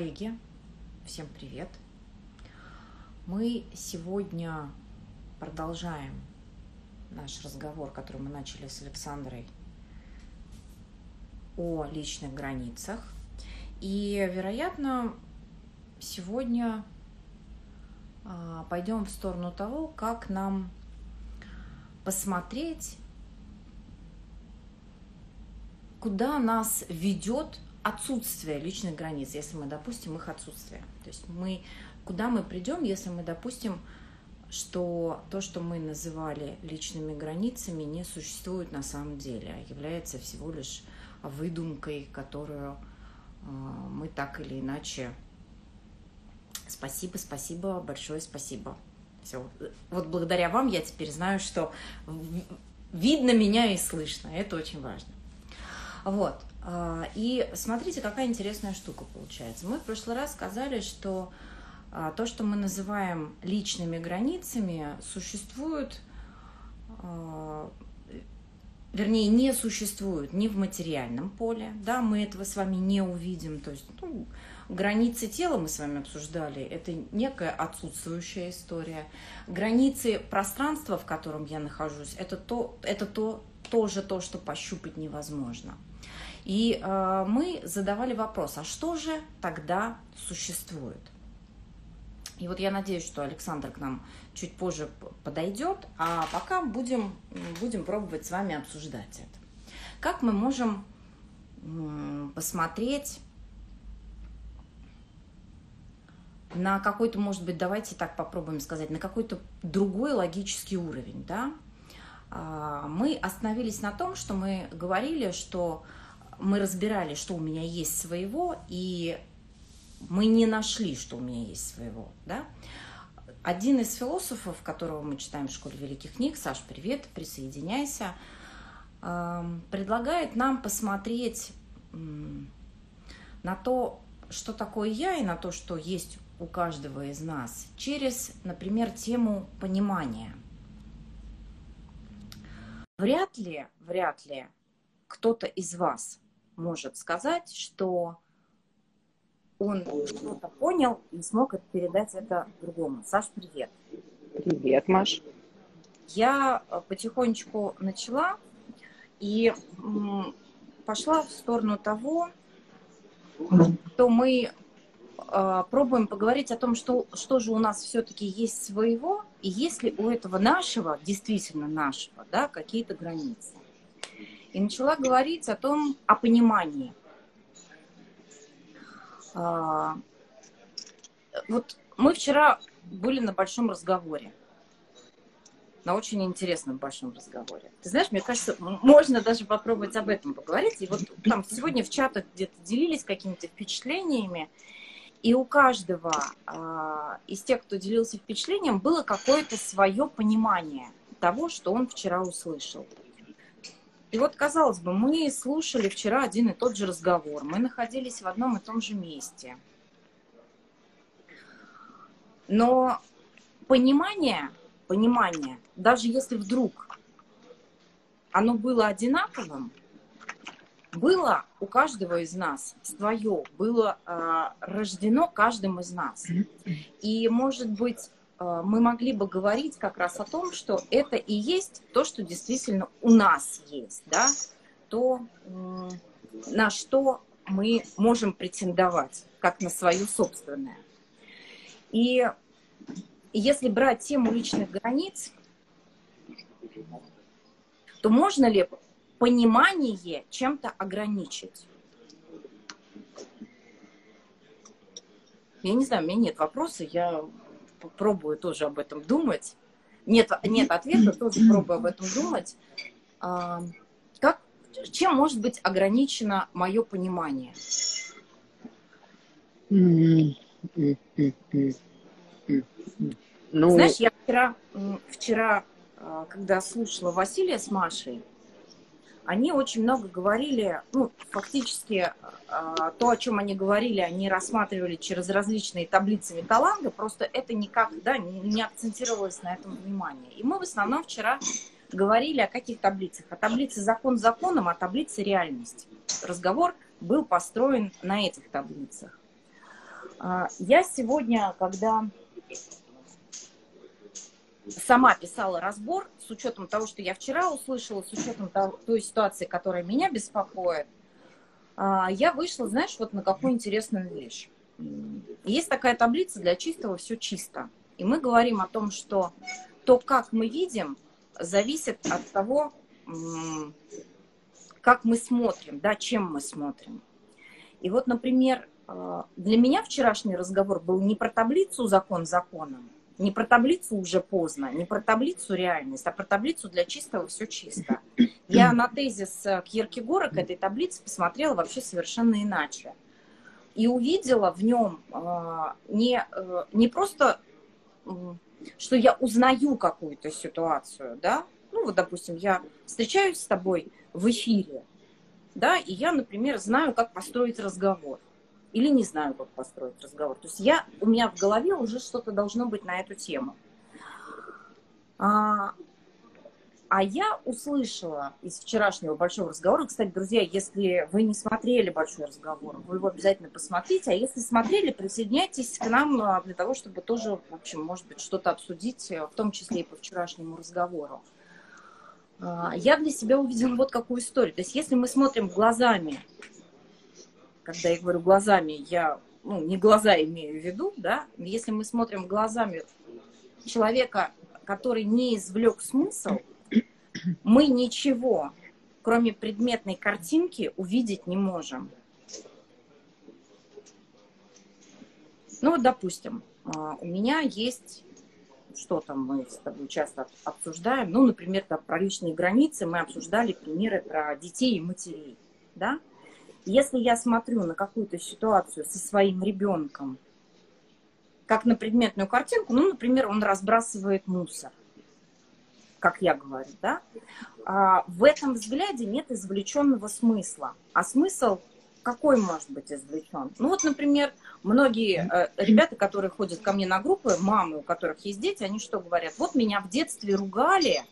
Коллеги, всем привет! Мы сегодня продолжаем наш разговор, который мы начали с Александрой о личных границах. И, вероятно, сегодня а, пойдем в сторону того, как нам посмотреть, куда нас ведет отсутствие личных границ, если мы допустим их отсутствие. То есть мы, куда мы придем, если мы допустим, что то, что мы называли личными границами, не существует на самом деле, а является всего лишь выдумкой, которую э, мы так или иначе... Спасибо, спасибо, большое спасибо. Все. Вот благодаря вам я теперь знаю, что видно меня и слышно. Это очень важно. Вот. А, и смотрите, какая интересная штука получается. Мы в прошлый раз сказали, что а, то, что мы называем личными границами, существует, а, вернее, не существует ни в материальном поле, да, мы этого с вами не увидим, то есть ну, границы тела мы с вами обсуждали, это некая отсутствующая история. Границы пространства, в котором я нахожусь, это то, это то, тоже то, что пощупать невозможно. И э, мы задавали вопрос, а что же тогда существует? И вот я надеюсь, что Александр к нам чуть позже подойдет, а пока будем, будем пробовать с вами обсуждать это. Как мы можем посмотреть на какой-то, может быть, давайте так попробуем сказать, на какой-то другой логический уровень, да? А, мы остановились на том, что мы говорили, что мы разбирали, что у меня есть своего, и мы не нашли, что у меня есть своего. Да? Один из философов, которого мы читаем в школе великих книг, Саш, привет, присоединяйся, эм, предлагает нам посмотреть на то, что такое я, и на то, что есть у каждого из нас, через, например, тему понимания. Вряд ли, вряд ли кто-то из вас может сказать, что он что-то понял и смог передать это другому. Саш, привет. Привет, Маш. Я э, потихонечку начала и пошла в сторону того, что мы э, пробуем поговорить о том, что, что же у нас все-таки есть своего, и есть ли у этого нашего, действительно нашего, да, какие-то границы и начала говорить о том, о понимании. А, вот мы вчера были на большом разговоре, на очень интересном большом разговоре. Ты знаешь, мне кажется, можно даже попробовать об этом поговорить. И вот там сегодня в чатах где-то делились какими-то впечатлениями, и у каждого а, из тех, кто делился впечатлением, было какое-то свое понимание того, что он вчера услышал. И вот, казалось бы, мы слушали вчера один и тот же разговор, мы находились в одном и том же месте. Но понимание, понимание, даже если вдруг оно было одинаковым, было у каждого из нас свое, было э, рождено каждым из нас. И, может быть, мы могли бы говорить как раз о том, что это и есть то, что действительно у нас есть, да, то, на что мы можем претендовать, как на свое собственное. И если брать тему личных границ, то можно ли понимание чем-то ограничить? Я не знаю, у меня нет вопроса, я пробую тоже об этом думать. Нет, нет ответа, тоже пробую об этом думать. А, как, чем может быть ограничено мое понимание? Ну... Знаешь, я вчера, вчера, а, когда слушала Василия с Машей, они очень много говорили, ну, фактически а, то, о чем они говорили, они рассматривали через различные таблицы Металланга, просто это никак, да, не акцентировалось на этом внимание. И мы в основном вчера говорили о каких таблицах? О таблице закон законом, о таблице реальности. Разговор был построен на этих таблицах. А, я сегодня, когда сама писала разбор, с учетом того, что я вчера услышала, с учетом того, той ситуации, которая меня беспокоит, а, я вышла, знаешь, вот на какую интересную вещь. Есть такая таблица для чистого «все чисто». И мы говорим о том, что то, как мы видим, зависит от того, как мы смотрим, да, чем мы смотрим. И вот, например, а, для меня вчерашний разговор был не про таблицу «закон законом», не про таблицу уже поздно, не про таблицу реальность, а про таблицу для чистого все чисто. Я на тезис э, Кьеркегора к этой таблице посмотрела вообще совершенно иначе. И увидела в нем а, не, э, не просто, что я узнаю какую-то ситуацию, да, ну вот, допустим, я встречаюсь с тобой в эфире, да, и я, например, знаю, как построить разговор или не знаю, как построить разговор. То есть я, у меня в голове уже что-то должно быть на эту тему. А, а я услышала из вчерашнего большого разговора, кстати, друзья, если вы не смотрели большой разговор, вы его обязательно посмотрите, а если смотрели, присоединяйтесь к нам а, для того, чтобы тоже, в общем, может быть, что-то обсудить, в том числе и по вчерашнему разговору. А, я для себя увидела вот какую историю. То есть если мы смотрим глазами когда я говорю глазами, я ну, не глаза имею в виду, да, если мы смотрим глазами человека, который не извлек смысл, мы ничего, кроме предметной картинки, увидеть не можем. Ну вот, допустим, а, у меня есть, что там мы с тобой часто обсуждаем, ну, например, про личные границы мы обсуждали примеры про детей и матерей, да, если я смотрю на какую-то ситуацию со своим ребенком, как на предметную картинку, ну, например, он разбрасывает мусор, как я говорю, да, а в этом взгляде нет извлеченного смысла. А смысл какой может быть извлечен? Ну вот, например, многие э, ребята, которые ходят ко мне на группы, мамы, у которых есть дети, они что говорят? Вот меня в детстве ругали,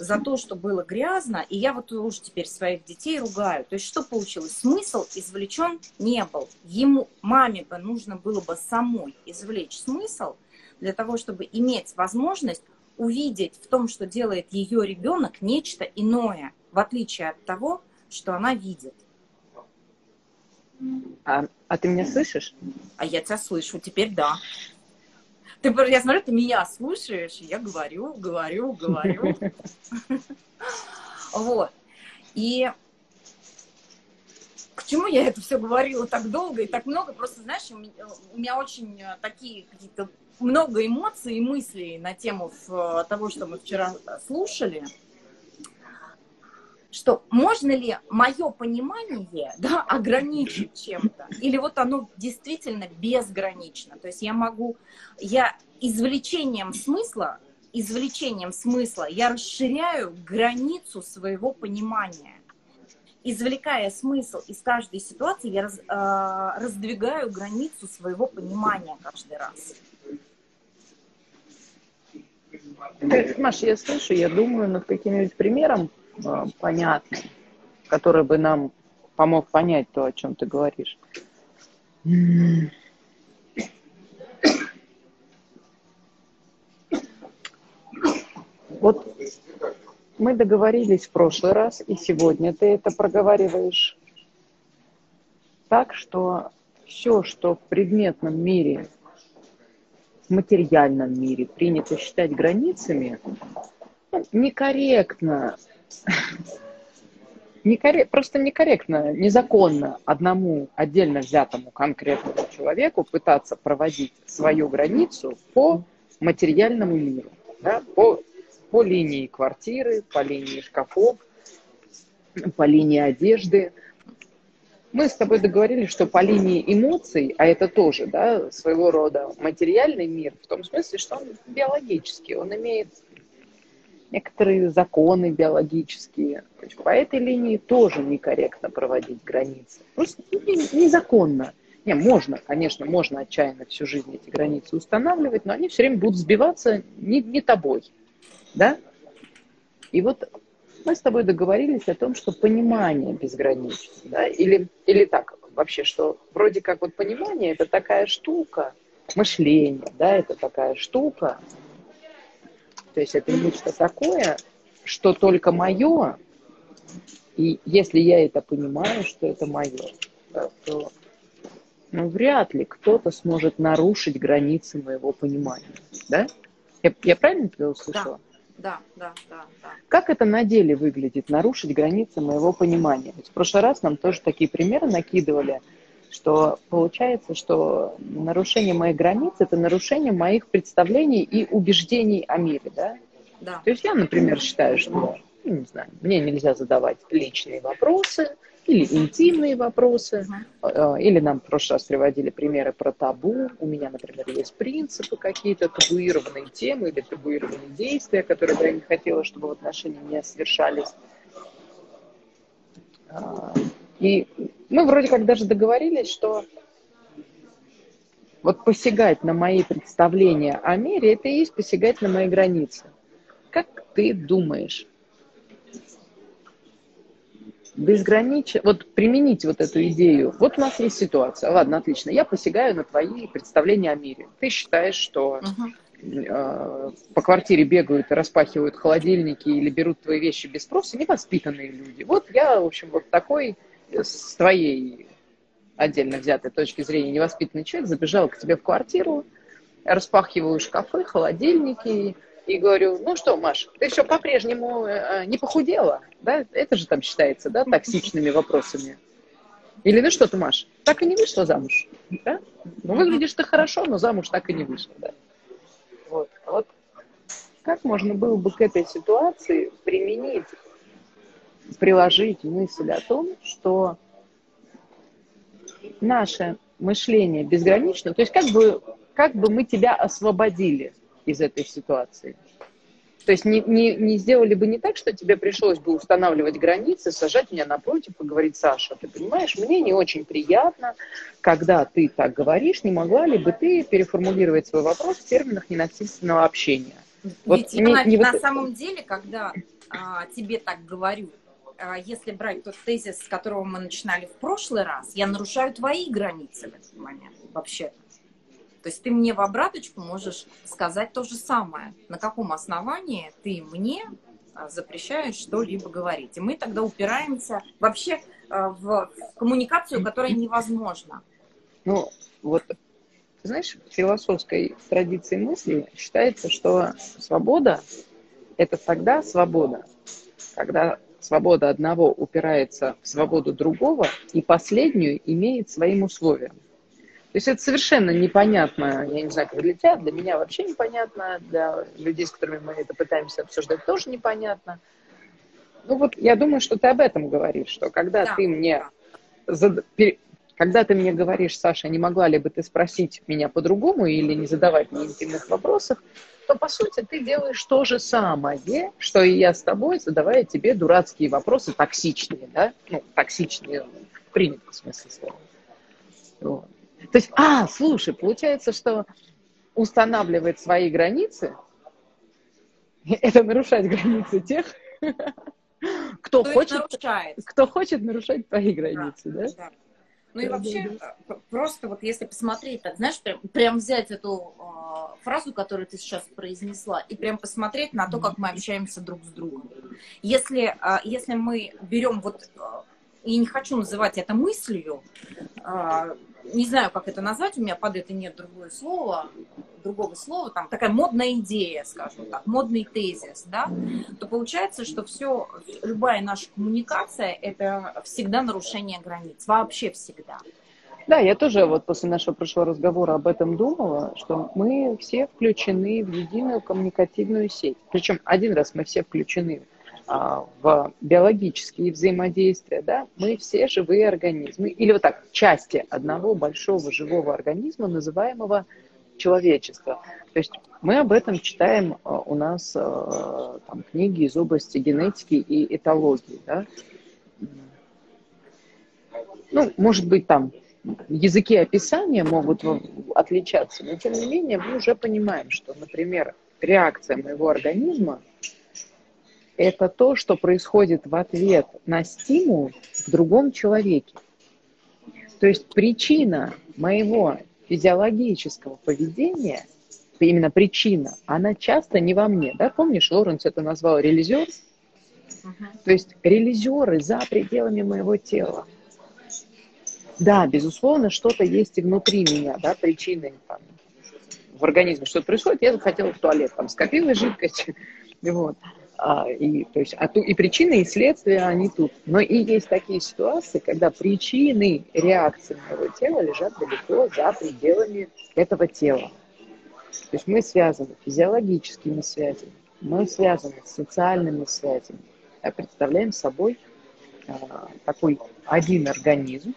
за то, что было грязно, и я вот уже теперь своих детей ругаю. То есть что получилось? Смысл извлечен не был. Ему, маме бы нужно было бы самой извлечь смысл для того, чтобы иметь возможность увидеть в том, что делает ее ребенок, нечто иное, в отличие от того, что она видит. А, а ты меня слышишь? А я тебя слышу, теперь да. Ты, я смотрю, ты меня слушаешь, я говорю, говорю, говорю. Вот. И к чему я это все говорила так долго и так много? Просто, знаешь, у меня, у меня очень такие какие-то много эмоций и мыслей на тему того, что мы вчера слушали что можно ли мое понимание да, ограничить чем-то, или вот оно действительно безгранично. То есть я могу, я извлечением смысла, извлечением смысла я расширяю границу своего понимания. Извлекая смысл из каждой ситуации, я раз, э, раздвигаю границу своего понимания каждый раз. Маша, я слышу, я думаю над каким-нибудь примером, понятный, который бы нам помог понять то, о чем ты говоришь. Вот мы договорились в прошлый раз, и сегодня ты это проговариваешь так, что все, что в предметном мире, в материальном мире принято считать границами, некорректно Некоррек... Просто некорректно, незаконно одному отдельно взятому конкретному человеку пытаться проводить свою границу по материальному миру, да, по, по линии квартиры, по линии шкафов, по линии одежды. Мы с тобой договорились, что по линии эмоций, а это тоже да, своего рода материальный мир, в том смысле, что он биологический, он имеет некоторые законы биологические. То есть по этой линии тоже некорректно проводить границы. Просто незаконно. Не, можно, конечно, можно отчаянно всю жизнь эти границы устанавливать, но они все время будут сбиваться не, не тобой. Да? И вот мы с тобой договорились о том, что понимание безгранично, да, или, или так, вообще, что вроде как вот понимание это такая штука, мышление, да, это такая штука, то есть это нечто такое, что только мое, и если я это понимаю, что это мое, то ну, вряд ли кто-то сможет нарушить границы моего понимания, да? Я, я правильно тебя услышала? Да, да, да, да. Как это на деле выглядит, нарушить границы моего понимания? Ведь в прошлый раз нам тоже такие примеры накидывали, что получается, что нарушение моих границ – это нарушение моих представлений и убеждений о мире, да? Да. То есть я, например, считаю, что, ну, не знаю, мне нельзя задавать личные вопросы или интимные вопросы, uh-huh. или нам в прошлый раз приводили примеры про табу. У меня, например, есть принципы какие-то, табуированные темы или табуированные действия, которые бы я не хотела, чтобы в отношении не совершались. А, и мы вроде как даже договорились, что вот посягать на мои представления о мире, это и есть посягать на мои границы. Как ты думаешь? Безграничие, вот применить вот эту идею. Вот у нас есть ситуация. Ладно, отлично. Я посягаю на твои представления о мире. Ты считаешь, что uh-huh. по квартире бегают и распахивают холодильники или берут твои вещи без спроса невоспитанные люди. Вот я, в общем, вот такой с твоей отдельно взятой точки зрения невоспитанный человек забежал к тебе в квартиру, распахиваю шкафы, холодильники, и говорю, ну что, Маш, ты все по-прежнему э, не похудела, да? Это же там считается, да, токсичными вопросами. Или ну что ты, Маш, так и не вышла замуж, да? Ну, выглядишь ты хорошо, но замуж так и не вышла, да? Вот. Вот как можно было бы к этой ситуации применить, приложить мысль о том, что наше мышление безгранично, то есть как бы, как бы мы тебя освободили из этой ситуации. То есть не, не, не сделали бы не так, что тебе пришлось бы устанавливать границы, сажать меня напротив и говорить, Саша, ты понимаешь, мне не очень приятно, когда ты так говоришь, не могла ли бы ты переформулировать свой вопрос в терминах ненасильственного общения? Ведь вот я не, на, не на вот... самом деле, когда а, тебе так говорю, если брать тот тезис, с которого мы начинали в прошлый раз, я нарушаю твои границы в этот момент вообще. То есть ты мне в обраточку можешь сказать то же самое. На каком основании ты мне а, запрещаешь что-либо говорить. И мы тогда упираемся вообще а, в коммуникацию, которая невозможна. Ну, вот, знаешь, в философской традиции мысли считается, что свобода – это тогда свобода, когда свобода одного упирается в свободу другого, и последнюю имеет своим условиям. То есть это совершенно непонятно, я не знаю, как для тебя, для меня вообще непонятно, для людей, с которыми мы это пытаемся обсуждать, тоже непонятно. Ну вот я думаю, что ты об этом говоришь, что когда да, ты мне зад... когда ты мне говоришь, Саша, не могла ли бы ты спросить меня по-другому или не задавать мне интимных вопросов, то по сути ты делаешь то же самое, что и я с тобой, задавая тебе дурацкие вопросы, токсичные, да, ну, токсичные в принятом смысле слова. Вот. То есть, а, слушай, получается, что устанавливать свои границы, это нарушать границы тех, кто, кто хочет, кто хочет нарушать твои границы, да? да? да. Ну и вообще, э, просто вот если посмотреть, так знаешь, прям, прям взять эту э, фразу, которую ты сейчас произнесла, и прям посмотреть на то, как мы общаемся друг с другом. Если, э, если мы берем вот, э, и не хочу называть это мыслью, э, не знаю, как это назвать, у меня под это нет другое слова, другого слова, там такая модная идея, скажем так, модный тезис, да, то получается, что все, любая наша коммуникация – это всегда нарушение границ, вообще всегда. Да, я тоже вот после нашего прошлого разговора об этом думала, что мы все включены в единую коммуникативную сеть. Причем один раз мы все включены в биологические взаимодействия, да, мы все живые организмы, или вот так, части одного большого живого организма, называемого человечество. То есть мы об этом читаем а, у нас а, там, книги из области генетики и этологии. Да? Ну, может быть, там языки описания могут отличаться, но тем не менее мы уже понимаем, что, например, реакция моего организма это то, что происходит в ответ на стимул в другом человеке. То есть причина моего физиологического поведения, именно причина, она часто не во мне. Да? Помнишь, Лоренс это назвал релизер? Uh-huh. То есть релизеры за пределами моего тела. Да, безусловно, что-то есть и внутри меня, да, причины там, в организме что-то происходит, я захотела в туалет, там скопилась жидкость, вот. А, и, то есть, а ту, и причины, и следствия, они тут. Но и есть такие ситуации, когда причины реакции моего тела лежат далеко за пределами этого тела. То есть мы связаны физиологическими связями, мы связаны с социальными связями. А представляем собой а, такой один организм.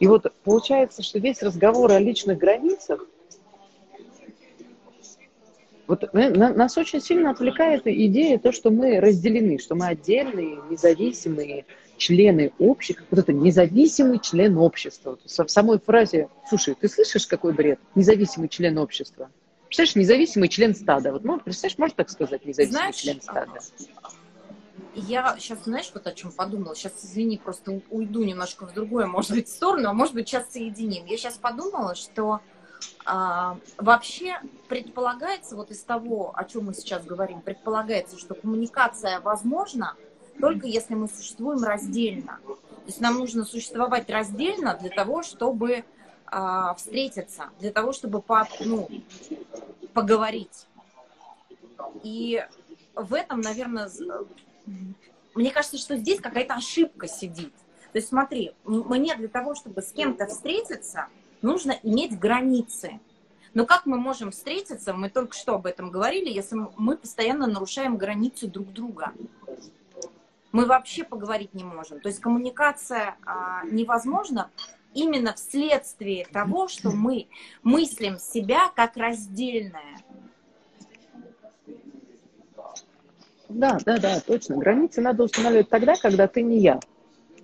И вот получается, что весь разговор о личных границах вот нас очень сильно отвлекает идея то, что мы разделены, что мы отдельные, независимые члены общества. Вот это независимый член общества. Вот в самой фразе, слушай, ты слышишь, какой бред? Независимый член общества. Представляешь, независимый член стада. Вот, ну, представляешь, можно так сказать, независимый знаешь, член стада? Я сейчас, знаешь, вот о чем подумала. Сейчас, извини, просто уйду немножко в другое, может быть, сторону, а может быть, сейчас соединим. Я сейчас подумала, что а, вообще предполагается, вот из того, о чем мы сейчас говорим, предполагается, что коммуникация возможна только если мы существуем раздельно. То есть нам нужно существовать раздельно для того, чтобы а, встретиться, для того, чтобы по, ну, поговорить. И в этом, наверное, мне кажется, что здесь какая-то ошибка сидит. То есть смотри, мне для того, чтобы с кем-то встретиться, нужно иметь границы. Но как мы можем встретиться, мы только что об этом говорили, если мы постоянно нарушаем границы друг друга. Мы вообще поговорить не можем. То есть коммуникация а, невозможна именно вследствие того, что мы мыслим себя как раздельное. Да, да, да, точно. Границы надо устанавливать тогда, когда ты не я.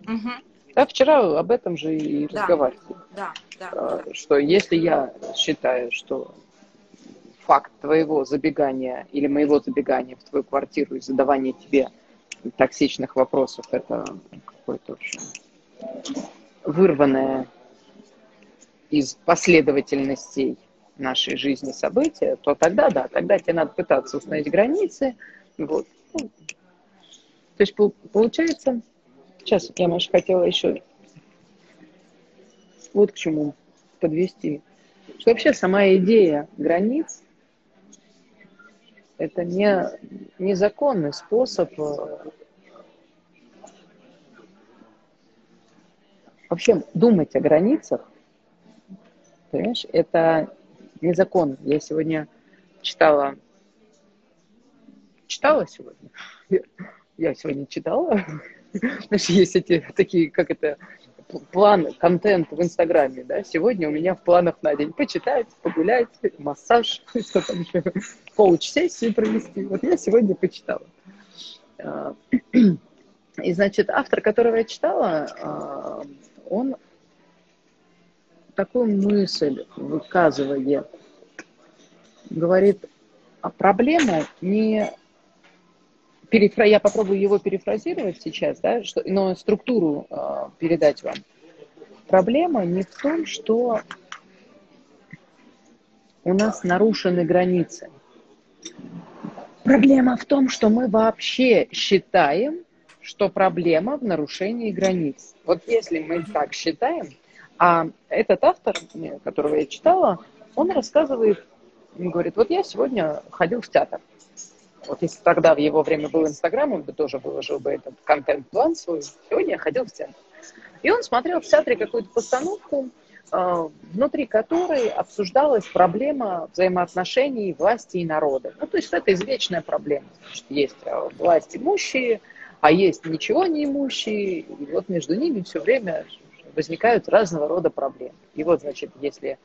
Угу. Да, вчера об этом же и да. разговаривали. Да, да, да. Что если я считаю, что факт твоего забегания или моего забегания в твою квартиру и задавания тебе токсичных вопросов это какое-то вырванное из последовательностей нашей жизни события, то тогда, да, тогда тебе надо пытаться установить границы. Вот. То есть получается, Сейчас я, Маша, хотела еще вот к чему подвести. Что вообще сама идея границ – это не незаконный способ э, вообще думать о границах, понимаешь, это незаконно. Я сегодня читала, читала сегодня, я сегодня читала Знаешь, есть эти такие, как это, план, контент в Инстаграме, да, сегодня у меня в планах на день почитать, погулять, массаж, что там еще, коуч-сессию провести. Вот я сегодня почитала. А, и, значит, автор, которого я читала, а, он такую мысль выказывает, говорит, а проблема не перефра... я попробую его перефразировать сейчас, да, что... но структуру э, передать вам. Проблема не в том, что у нас нарушены границы. Проблема в том, что мы вообще считаем, что проблема в нарушении границ. Вот если мы так считаем, а этот автор, которого я читала, он рассказывает, говорит, вот я сегодня ходил в театр. Вот если тогда в его время был Инстаграм, он бы тоже выложил бы этот контент-план свой. Сегодня я ходил в театр. И он смотрел в театре какую-то постановку, э, внутри которой обсуждалась проблема взаимоотношений власти и народа. Ну, то есть это извечная проблема. Значит, есть э, власть имущие, а есть ничего не имущие, и вот между ними все время возникают разного рода проблемы. И вот, значит, если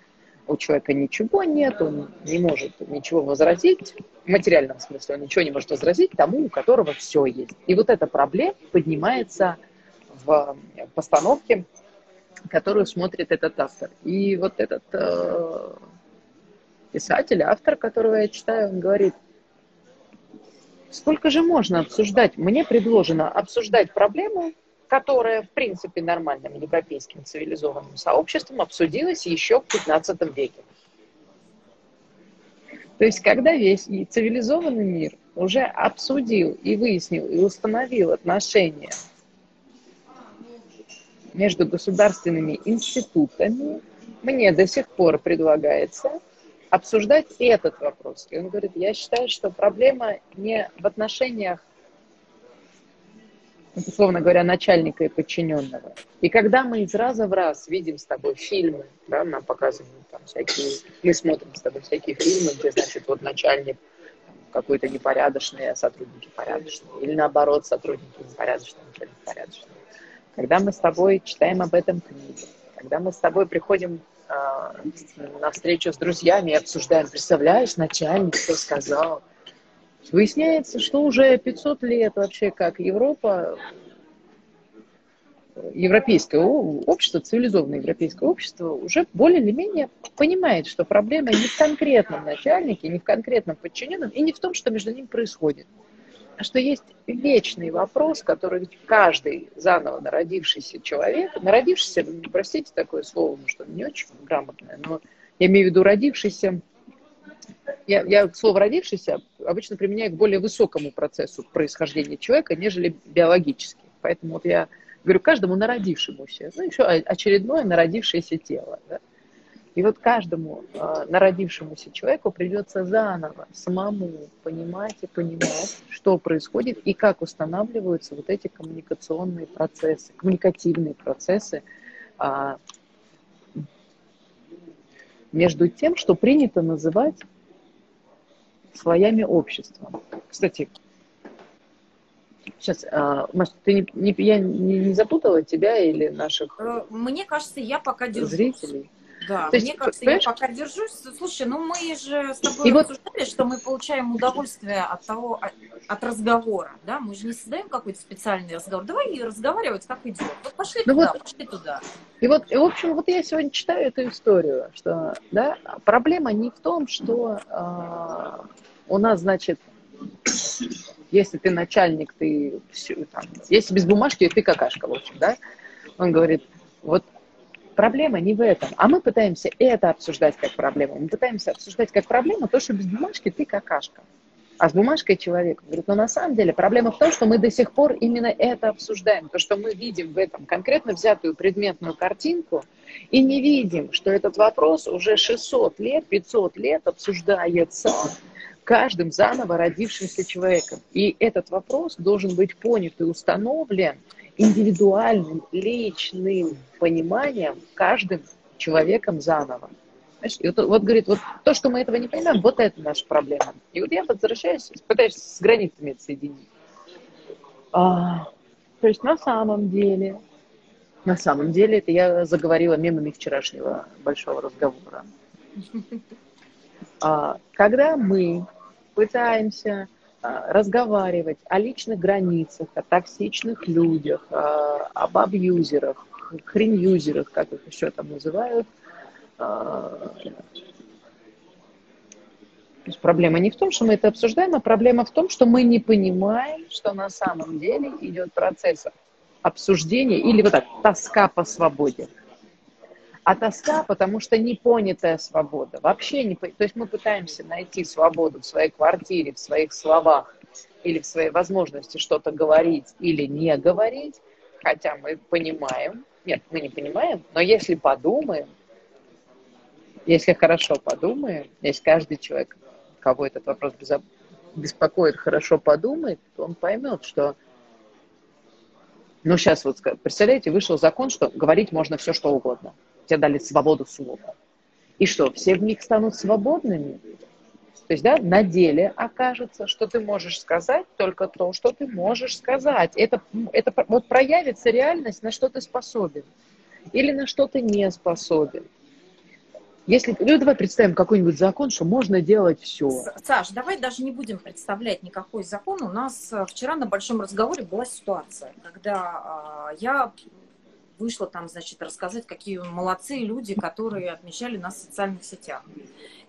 у человека ничего нет, он не может ничего возразить, в материальном смысле он ничего не может возразить тому, у которого все есть. И вот эта проблема поднимается в постановке, которую смотрит этот автор. И вот этот э, писатель, автор, которого я читаю, он говорит, сколько же можно обсуждать? Мне предложено обсуждать проблему, которая, в принципе, нормальным европейским цивилизованным сообществом обсудилась еще в 15 веке. То есть, когда весь цивилизованный мир уже обсудил и выяснил и установил отношения между государственными институтами, мне до сих пор предлагается обсуждать этот вопрос. И он говорит, я считаю, что проблема не в отношениях, условно говоря, начальника и подчиненного. И когда мы из раза в раз видим с тобой фильмы, да, нам показывают там всякие, мы смотрим с тобой всякие фильмы, где, значит, вот начальник какой-то непорядочный, а сотрудники порядочные. Или наоборот, сотрудники непорядочные, начальник порядочный. Когда мы с тобой читаем об этом книги, когда мы с тобой приходим э, на встречу с друзьями и обсуждаем, представляешь, начальник что сказал, выясняется, что уже 500 лет вообще как Европа европейское общество, цивилизованное европейское общество уже более или менее понимает, что проблема не в конкретном начальнике, не в конкретном подчиненном и не в том, что между ними происходит, а что есть вечный вопрос, который каждый заново народившийся человек, народившийся, простите такое слово, что не очень грамотное, но я имею в виду родившийся, я, я слово родившийся обычно применяю к более высокому процессу происхождения человека, нежели биологически. Поэтому вот я Говорю, каждому народившемуся. Ну, еще очередное народившееся тело. Да? И вот каждому э, народившемуся человеку придется заново самому понимать и понимать, что происходит и как устанавливаются вот эти коммуникационные процессы, коммуникативные процессы э, между тем, что принято называть слоями общества. Кстати, Сейчас, а, Маш, ты не, не, я не, не запутала тебя или наших э, Мне кажется, я пока держусь. Зрителей. Да, То мне есть, кажется, понимаешь? я пока держусь. Слушай, ну мы же с тобой и обсуждали, вот... что мы получаем удовольствие от того, от разговора, да? Мы же не создаем какой-то специальный разговор. Давай разговаривать, как идет. Вот пошли ну туда, вот, пошли туда. И вот, и, в общем, вот я сегодня читаю эту историю, что, да, проблема не в том, что э, у нас, значит, если ты начальник, ты все, там, если без бумажки, ты какашка, в общем, да? Он говорит, вот проблема не в этом, а мы пытаемся это обсуждать как проблему. Мы пытаемся обсуждать как проблему то, что без бумажки ты какашка. А с бумажкой человек говорит, но на самом деле проблема в том, что мы до сих пор именно это обсуждаем, то, что мы видим в этом конкретно взятую предметную картинку, и не видим, что этот вопрос уже 600 лет, 500 лет обсуждается каждым заново родившимся человеком. И этот вопрос должен быть понят и установлен индивидуальным, личным пониманием каждым человеком заново. Знаешь, и вот, вот говорит, вот то, что мы этого не понимаем, вот это наша проблема. И вот я возвращаюсь, пытаюсь с границами это соединить. А, то есть на самом деле, на самом деле, это я заговорила мемами вчерашнего большого разговора. А, когда мы пытаемся разговаривать о личных границах, о токсичных людях, а, об абьюзерах, хренюзерах, как их еще там называют. А, то есть проблема не в том, что мы это обсуждаем, а проблема в том, что мы не понимаем, что на самом деле идет процесс обсуждения или вот так, тоска по свободе а тоска, потому что непонятая свобода. Вообще не... То есть мы пытаемся найти свободу в своей квартире, в своих словах или в своей возможности что-то говорить или не говорить, хотя мы понимаем, нет, мы не понимаем, но если подумаем, если хорошо подумаем, если каждый человек, кого этот вопрос беспокоит, хорошо подумает, то он поймет, что ну, сейчас вот, представляете, вышел закон, что говорить можно все, что угодно тебе дали свободу слова. И что, все в них станут свободными? То есть, да, на деле окажется, что ты можешь сказать только то, что ты можешь сказать. Это, это вот проявится реальность, на что ты способен. Или на что ты не способен. Если, ну, давай представим какой-нибудь закон, что можно делать все. Саш, давай даже не будем представлять никакой закон. У нас э, вчера на большом разговоре была ситуация, когда э, я вышла там, значит, рассказать, какие молодцы люди, которые отмечали нас в социальных сетях.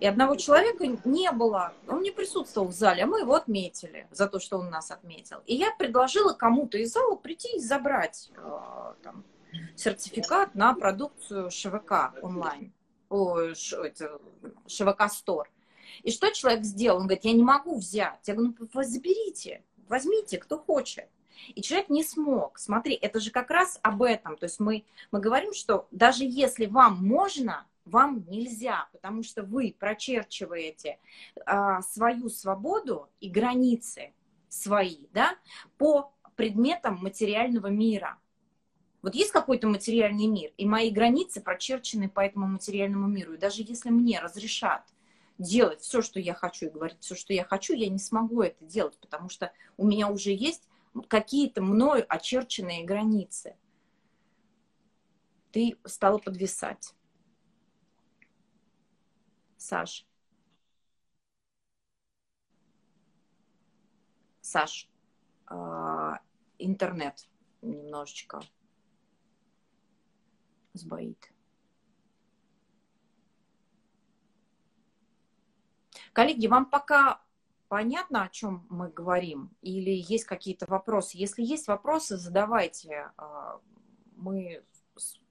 И одного человека не было, он не присутствовал в зале, а мы его отметили за то, что он нас отметил. И я предложила кому-то из зала прийти и забрать э, там, сертификат на продукцию ШВК онлайн, ШВК Стор. И что человек сделал? Он говорит, я не могу взять. Я говорю, ну заберите, возьмите, кто хочет. И человек не смог. Смотри, это же как раз об этом. То есть мы, мы говорим, что даже если вам можно, вам нельзя, потому что вы прочерчиваете а, свою свободу и границы свои, да, по предметам материального мира. Вот есть какой-то материальный мир, и мои границы прочерчены по этому материальному миру. И даже если мне разрешат делать все, что я хочу, и говорить все, что я хочу, я не смогу это делать, потому что у меня уже есть какие-то мною очерченные границы. Ты стала подвисать. Саш. Саш, э, интернет немножечко сбоит. Коллеги, вам пока понятно, о чем мы говорим? Или есть какие-то вопросы? Если есть вопросы, задавайте. А, мы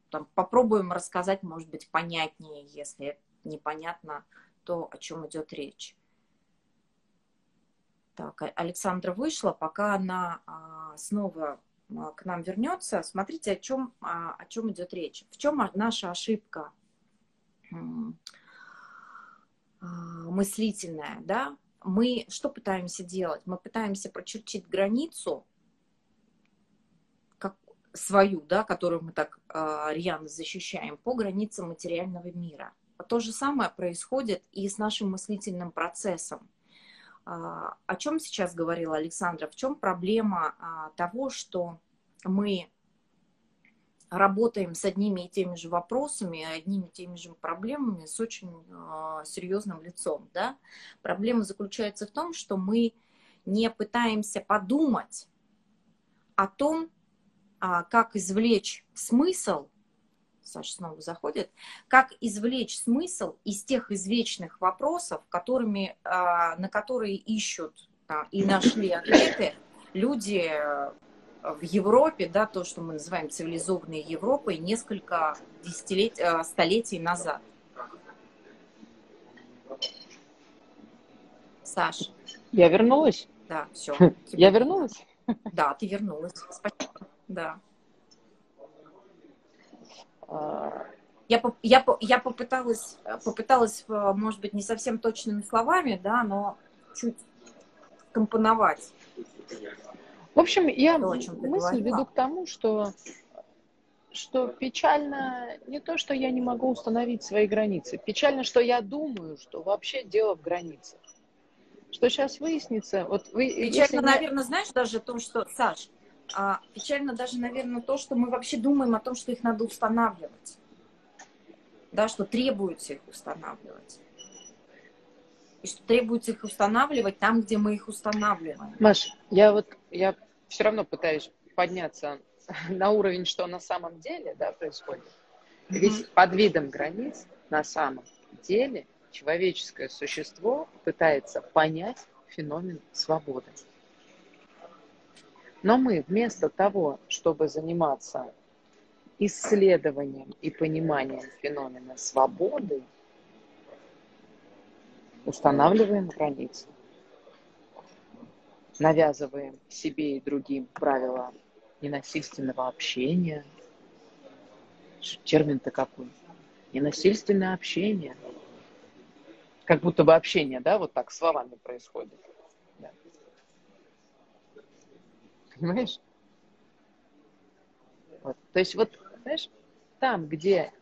там, попробуем рассказать, может быть, понятнее, если непонятно то, о чем идет речь. Так, Александра вышла, пока она а, снова а, к нам вернется, смотрите, о чем, о чем идет речь. В чем наша ошибка мыслительная, да? Мы что пытаемся делать? Мы пытаемся прочертить границу как свою, да, которую мы так э, рьяно защищаем, по границам материального мира. То же самое происходит и с нашим мыслительным процессом. А, о чем сейчас говорила Александра? В чем проблема а, того, что мы работаем с одними и теми же вопросами, одними и теми же проблемами с очень э, серьезным лицом. Да? Проблема заключается в том, что мы не пытаемся подумать о том, э, как извлечь смысл, Саша снова заходит, как извлечь смысл из тех извечных вопросов, которыми, э, на которые ищут э, и нашли ответы люди в Европе, да, то, что мы называем цивилизованной Европой, несколько десятилетий, э, столетий назад. Саш. Я вернулась? Да, все. Я вернулась? Да, ты вернулась. Спасибо. Да. А. Я, я, я попыталась, попыталась, э, может быть, не совсем точными словами, да, но чуть компоновать в общем, я то, мысль веду к тому, что, что печально не то, что я не могу установить свои границы. Печально, что я думаю, что вообще дело в границах. Что сейчас выяснится. Вот вы, печально, если... наверное, знаешь, даже то, что, Саш, а, печально даже, наверное, то, что мы вообще думаем о том, что их надо устанавливать. Да, что требуется их устанавливать. И что требуется их устанавливать там, где мы их устанавливаем. Маш, я вот я все равно пытаюсь подняться на уровень, что на самом деле да, происходит. Mm-hmm. Ведь под видом границ на самом деле человеческое существо пытается понять феномен свободы. Но мы вместо того, чтобы заниматься исследованием и пониманием феномена свободы, устанавливаем границы навязываем себе и другим правила ненасильственного общения. Термин-то какой? Ненасильственное общение. Как будто бы общение, да, вот так словами происходит. Да. Понимаешь? Вот. То есть вот, знаешь, там, где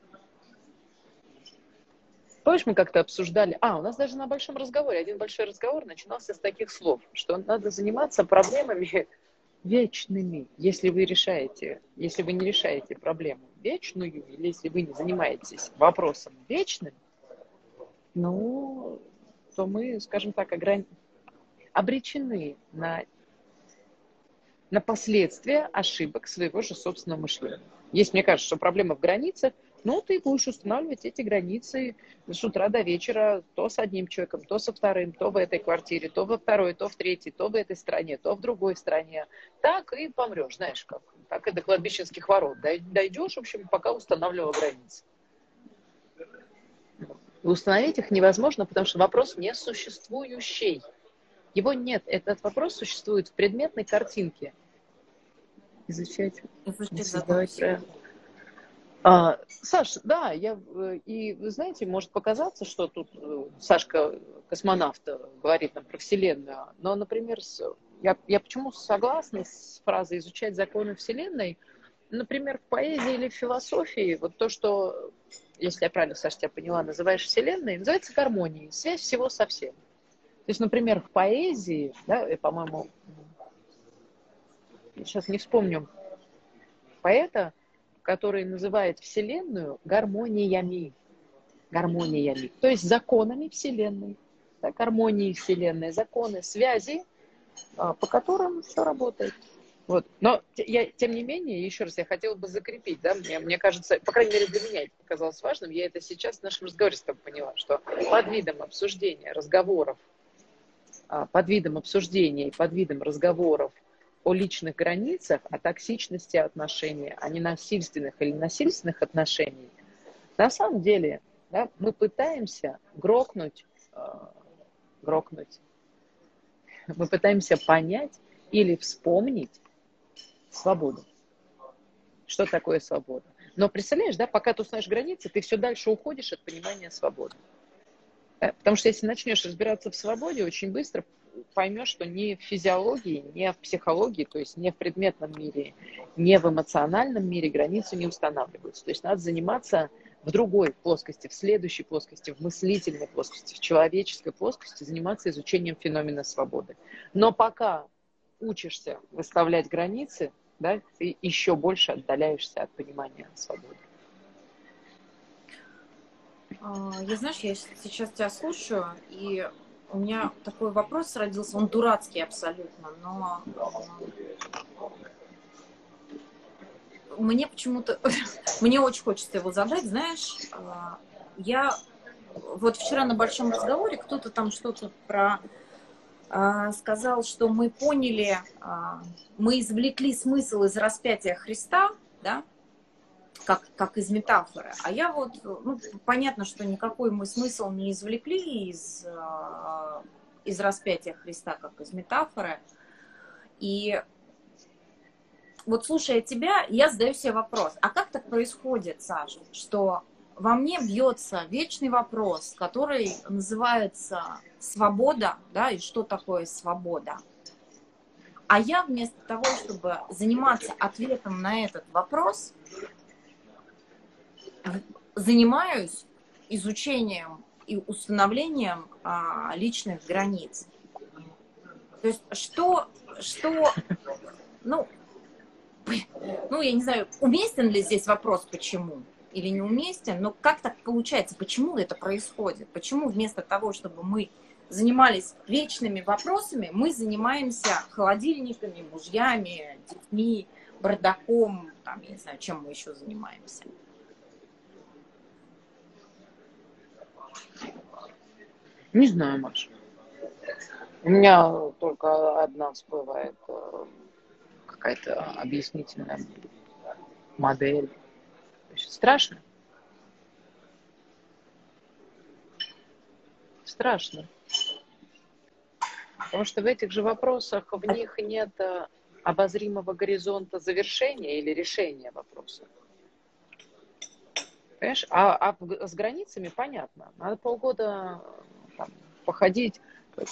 Помнишь, мы как-то обсуждали, а, у нас даже на большом разговоре, один большой разговор начинался с таких слов, что надо заниматься проблемами вечными, если вы решаете, если вы не решаете проблему вечную, или если вы не занимаетесь вопросом вечным, ну, то мы, скажем так, ограни... обречены на, на последствия ошибок своего же собственного мышления. Если мне кажется, что проблема в границах, ну, ты будешь устанавливать эти границы с утра до вечера то с одним человеком, то со вторым, то в этой квартире, то во второй, то в третьей, то в этой стране, то в другой стране. Так и помрешь, знаешь как. Так и до кладбищенских ворот. Дойдешь, в общем, пока устанавливал границы. установить их невозможно, потому что вопрос несуществующий. Его нет. Этот вопрос существует в предметной картинке. Изучать, Изучать создавать. А, Саш, да, я э, и вы знаете, может показаться, что тут э, Сашка космонавт э, говорит нам про Вселенную, но, например, я, я почему согласна с фразой изучать законы Вселенной, например, в поэзии или в философии, вот то, что, если я правильно, Саша, тебя поняла, называешь Вселенной, называется гармонией, связь всего со всем. То есть, например, в поэзии, да, по-моему, сейчас не вспомню поэта, который называет Вселенную гармониями. Гармониями. То есть законами Вселенной. Да, гармонии Вселенной, законы, связи, а, по которым все работает. Вот. Но я, тем не менее, еще раз, я хотела бы закрепить, да, мне, мне кажется, по крайней мере для меня это показалось важным, я это сейчас в нашем разговоре с тобой поняла, что под видом обсуждения, разговоров, а, под видом обсуждения под видом разговоров о личных границах, о токсичности отношений, о ненасильственных или насильственных отношениях, на самом деле да, мы пытаемся грохнуть, э, грохнуть, мы пытаемся понять или вспомнить свободу. Что такое свобода? Но представляешь, да, пока ты узнаешь границы, ты все дальше уходишь от понимания свободы. Э, потому что если начнешь разбираться в свободе, очень быстро поймешь, что ни в физиологии, ни в психологии, то есть не в предметном мире, не в эмоциональном мире границы не устанавливаются. То есть надо заниматься в другой плоскости, в следующей плоскости, в мыслительной плоскости, в человеческой плоскости, заниматься изучением феномена свободы. Но пока учишься выставлять границы, да, ты еще больше отдаляешься от понимания свободы. А, я знаешь, я сейчас тебя слушаю, и у меня такой вопрос родился, он дурацкий абсолютно, но мне почему-то, мне очень хочется его задать, знаешь, а, я вот вчера на большом разговоре кто-то там что-то про а, сказал, что мы поняли, а, мы извлекли смысл из распятия Христа, да, как, как из метафоры. А я вот, ну, понятно, что никакой мы смысл не извлекли из, а, из распятия Христа, как из метафоры. И вот слушая тебя, я задаю себе вопрос, а как так происходит, Саша, что во мне бьется вечный вопрос, который называется свобода, да, и что такое свобода? А я вместо того, чтобы заниматься ответом на этот вопрос, занимаюсь изучением и установлением а, личных границ. То есть что, что, ну, ну, я не знаю, уместен ли здесь вопрос, почему или неуместен, но как так получается, почему это происходит? Почему вместо того, чтобы мы занимались вечными вопросами, мы занимаемся холодильниками, мужьями, детьми, бардаком, там, я не знаю, чем мы еще занимаемся? Не знаю, Маша. У меня только одна всплывает э, какая-то объяснительная модель. Страшно. Страшно. Потому что в этих же вопросах в них нет э, обозримого горизонта завершения или решения вопроса. Понимаешь? А, а с границами понятно. Надо полгода там, походить.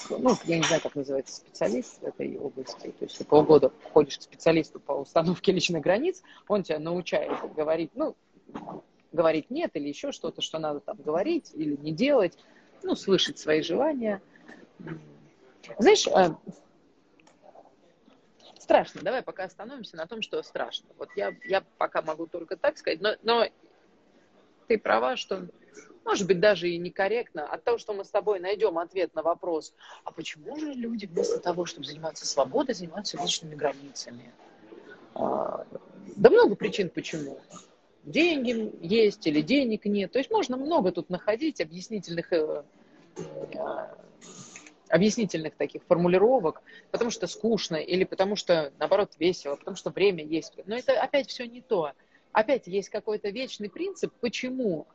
Ну, я не знаю, как называется специалист в этой области. То есть ты полгода ходишь к специалисту по установке личных границ, он тебя научает говорить, ну, говорить нет или еще что-то, что надо там говорить или не делать, ну, слышать свои желания. Знаешь, э, страшно. Давай пока остановимся на том, что страшно. Вот я, я пока могу только так сказать, но, но ты права, что, может быть, даже и некорректно, от того, что мы с тобой найдем ответ на вопрос, а почему же люди вместо того, чтобы заниматься свободой, занимаются личными границами? А, Да много причин почему. Деньги есть или денег нет. То есть можно много тут находить объяснительных э, э, объяснительных таких формулировок, потому что скучно или потому что, наоборот, весело, потому что время есть. Но это опять все не то. Опять есть какой-то вечный принцип, почему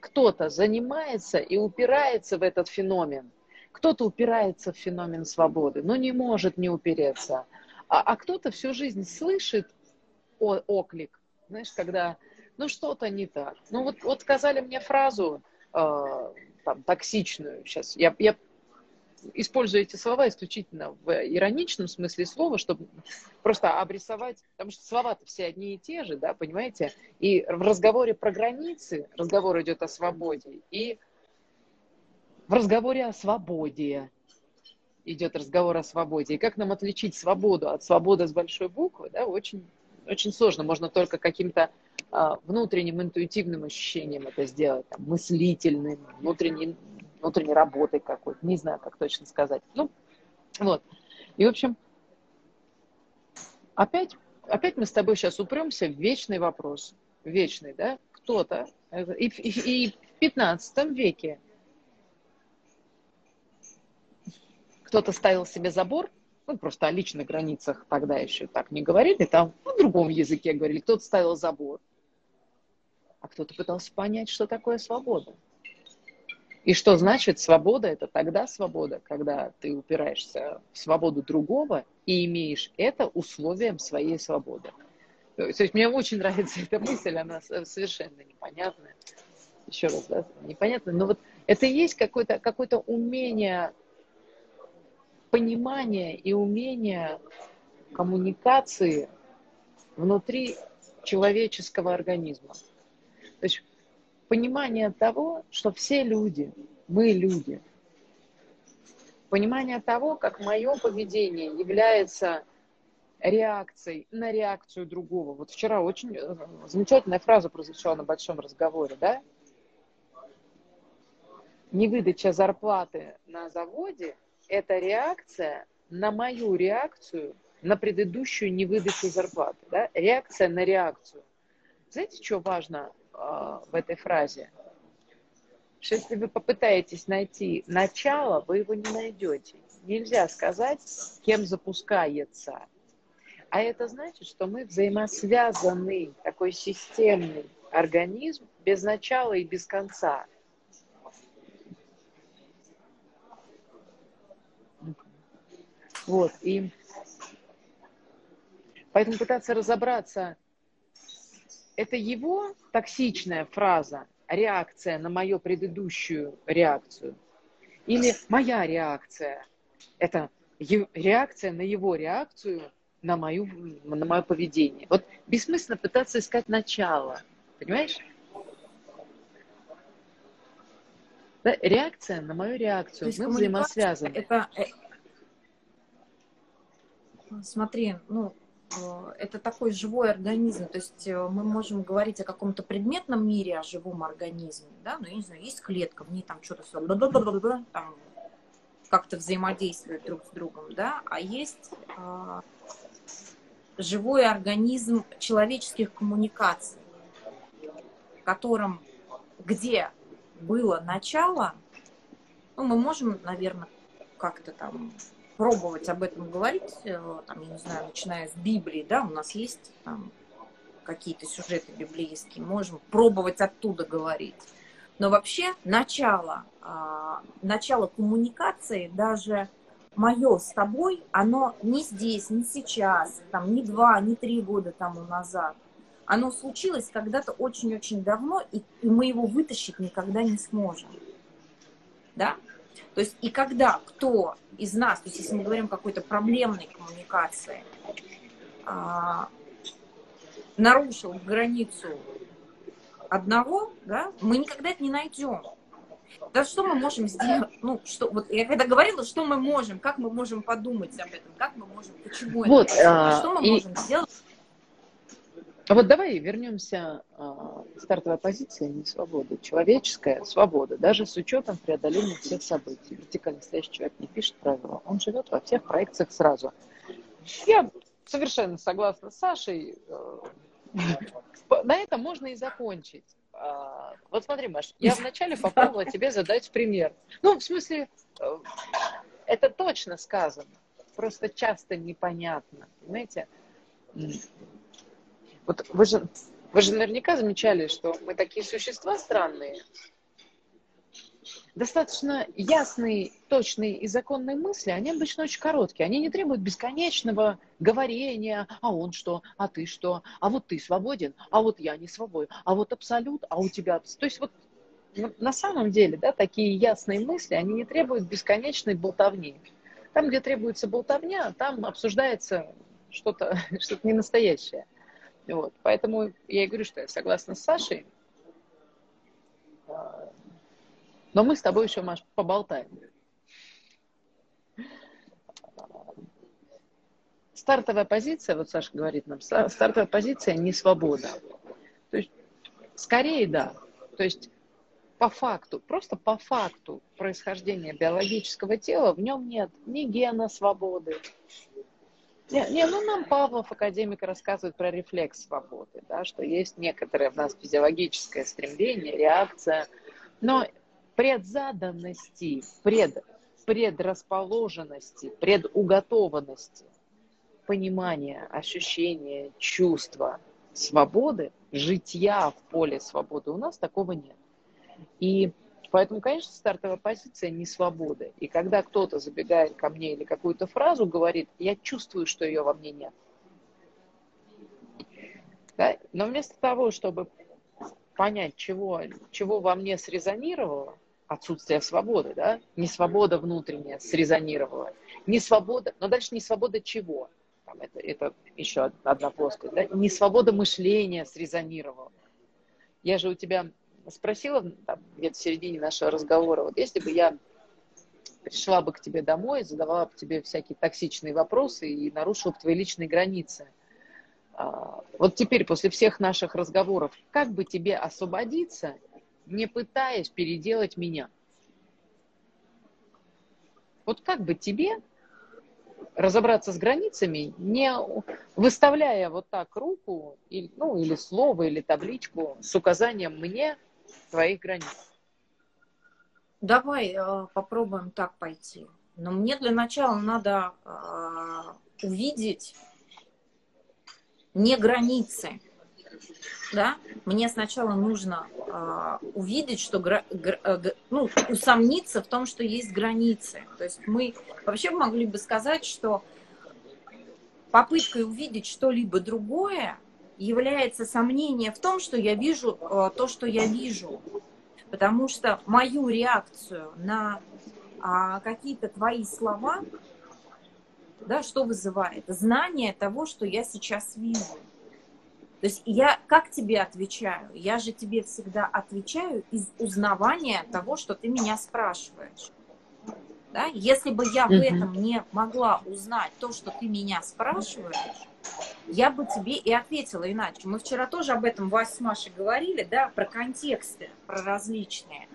кто-то занимается и упирается в этот феномен. Кто-то упирается в феномен свободы, но не может не упереться. А, а кто-то всю жизнь слышит о, оклик, знаешь, когда, ну что-то не так. Ну вот, вот сказали мне фразу э, там, токсичную, сейчас я, я использую эти слова исключительно в ироничном смысле слова, чтобы просто обрисовать, потому что слова-то все одни и те же, да, понимаете? И в разговоре про границы разговор идет о свободе, и в разговоре о свободе идет разговор о свободе. И как нам отличить свободу от свободы с большой буквы, да, очень, очень сложно. Можно только каким-то а, внутренним интуитивным ощущением это сделать, там, мыслительным, внутренним внутренней работой какой-то, не знаю, как точно сказать. Ну, вот. И, в общем, опять, опять мы с тобой сейчас упремся в вечный вопрос. Вечный, да? Кто-то, и, и, и в 15 веке кто-то ставил себе забор, ну, просто о личных границах тогда еще так не говорили, там в другом языке говорили, кто-то ставил забор, а кто-то пытался понять, что такое свобода. И что значит свобода? Это тогда свобода, когда ты упираешься в свободу другого и имеешь это условием своей свободы. То есть мне очень нравится эта мысль, она совершенно непонятная. Еще раз, да, непонятная. Но вот это и есть какое-то какое умение, понимание и умение коммуникации внутри человеческого организма. То есть понимание того, что все люди, мы люди. Понимание того, как мое поведение является реакцией на реакцию другого. Вот вчера очень э, замечательная фраза прозвучала на большом разговоре, да? Невыдача зарплаты на заводе – это реакция на мою реакцию на предыдущую невыдачу зарплаты. Да? Реакция на реакцию. Знаете, что важно в этой фразе. Что если вы попытаетесь найти начало, вы его не найдете. Нельзя сказать, кем запускается. А это значит, что мы взаимосвязанный, такой системный организм без начала и без конца. Вот, и поэтому пытаться разобраться, это его токсичная фраза, реакция на мою предыдущую реакцию. Или моя реакция, это реакция на его реакцию на, мою, на мое поведение. Вот бессмысленно пытаться искать начало, понимаешь? Да, реакция на мою реакцию. Мы взаимосвязаны. Это, э, смотри, ну, это такой живой организм, то есть э, мы можем говорить о каком-то предметном мире, о живом организме, да, ну, я не знаю, есть клетка, в ней там что-то там как-то взаимодействует друг с другом, да, а есть а, живой организм человеческих коммуникаций, в котором, где было начало, ну, мы можем, наверное, как-то там пробовать об этом говорить, э, там, я не знаю, начиная с Библии, да, у нас есть там какие-то сюжеты библейские, можем пробовать оттуда говорить. Но вообще начало, а, начало коммуникации, даже мое с тобой, оно не здесь, не сейчас, там, не два, не три года тому назад. Оно случилось когда-то очень-очень давно, и, и мы его вытащить никогда не сможем. Да? То есть и когда кто из нас, то есть если мы говорим о какой-то проблемной коммуникации, а, нарушил границу одного, да, мы никогда это не найдем. Да что мы можем сделать? Ну, что, вот я когда говорила, что мы можем, как мы можем подумать об этом, как мы можем, почему вот, это, а, что мы и... можем сделать? А вот давай вернемся. А, стартовая позиция не свобода. Человеческая свобода, даже с учетом преодоления всех событий. Вертикально стоящий человек не пишет правила. Он живет во всех проекциях сразу. Я совершенно согласна с Сашей. Э, на этом можно и закончить. А, вот смотри, Маш, я вначале попробовала тебе задать пример. Ну, в смысле, э, это точно сказано, просто часто непонятно, понимаете? Вот вы же, вы же наверняка замечали, что мы такие существа странные, достаточно ясные, точные и законные мысли, они обычно очень короткие. Они не требуют бесконечного говорения, а он что, а ты что, а вот ты свободен, а вот я не свободен, а вот абсолют, а у тебя... То есть вот на самом деле, да, такие ясные мысли, они не требуют бесконечной болтовни. Там, где требуется болтовня, там обсуждается что-то что ненастоящее. Вот. Поэтому я и говорю, что я согласна с Сашей. А, но мы с тобой еще, Маш, поболтаем. Стартовая позиция, вот Саша говорит нам, стартовая позиция не свобода. То есть, скорее да. То есть, по факту, просто по факту происхождения биологического тела в нем нет ни гена свободы. Не, не, ну нам Павлов, академик, рассказывает про рефлекс свободы, да, что есть некоторое в нас физиологическое стремление, реакция, но предзаданности, пред, предрасположенности, предуготованности, понимания, ощущения, чувства свободы, житья в поле свободы у нас такого нет. И поэтому, конечно, стартовая позиция не свобода. И когда кто-то забегает ко мне или какую-то фразу говорит, я чувствую, что ее во мне нет. Да? Но вместо того, чтобы понять, чего, чего во мне срезонировало, отсутствие свободы, да? Не свобода внутренняя срезонировала. Не свобода, но дальше не свобода чего? Там это, это еще одна плоскость, да? Не свобода мышления срезонировала. Я же у тебя спросила там, где-то в середине нашего разговора, вот если бы я пришла бы к тебе домой, задавала бы тебе всякие токсичные вопросы и нарушила бы твои личные границы. А, вот теперь, после всех наших разговоров, как бы тебе освободиться не пытаясь переделать меня. Вот как бы тебе разобраться с границами, не выставляя вот так руку, ну, или слово, или табличку с указанием мне твоих границ? Давай э, попробуем так пойти. Но мне для начала надо э, увидеть не границы, да, мне сначала нужно э, увидеть, что гра, гра, э, ну, усомниться в том, что есть границы. То есть мы вообще могли бы сказать, что попыткой увидеть что-либо другое является сомнение в том, что я вижу э, то, что я вижу. Потому что мою реакцию на э, какие-то твои слова, да, что вызывает? Знание того, что я сейчас вижу. То есть я как тебе отвечаю? Я же тебе всегда отвечаю из узнавания того, что ты меня спрашиваешь. Да? Если бы я в этом не могла узнать то, что ты меня спрашиваешь, я бы тебе и ответила иначе. Мы вчера тоже об этом Вася с Машей говорили, да, про контексты, про различные.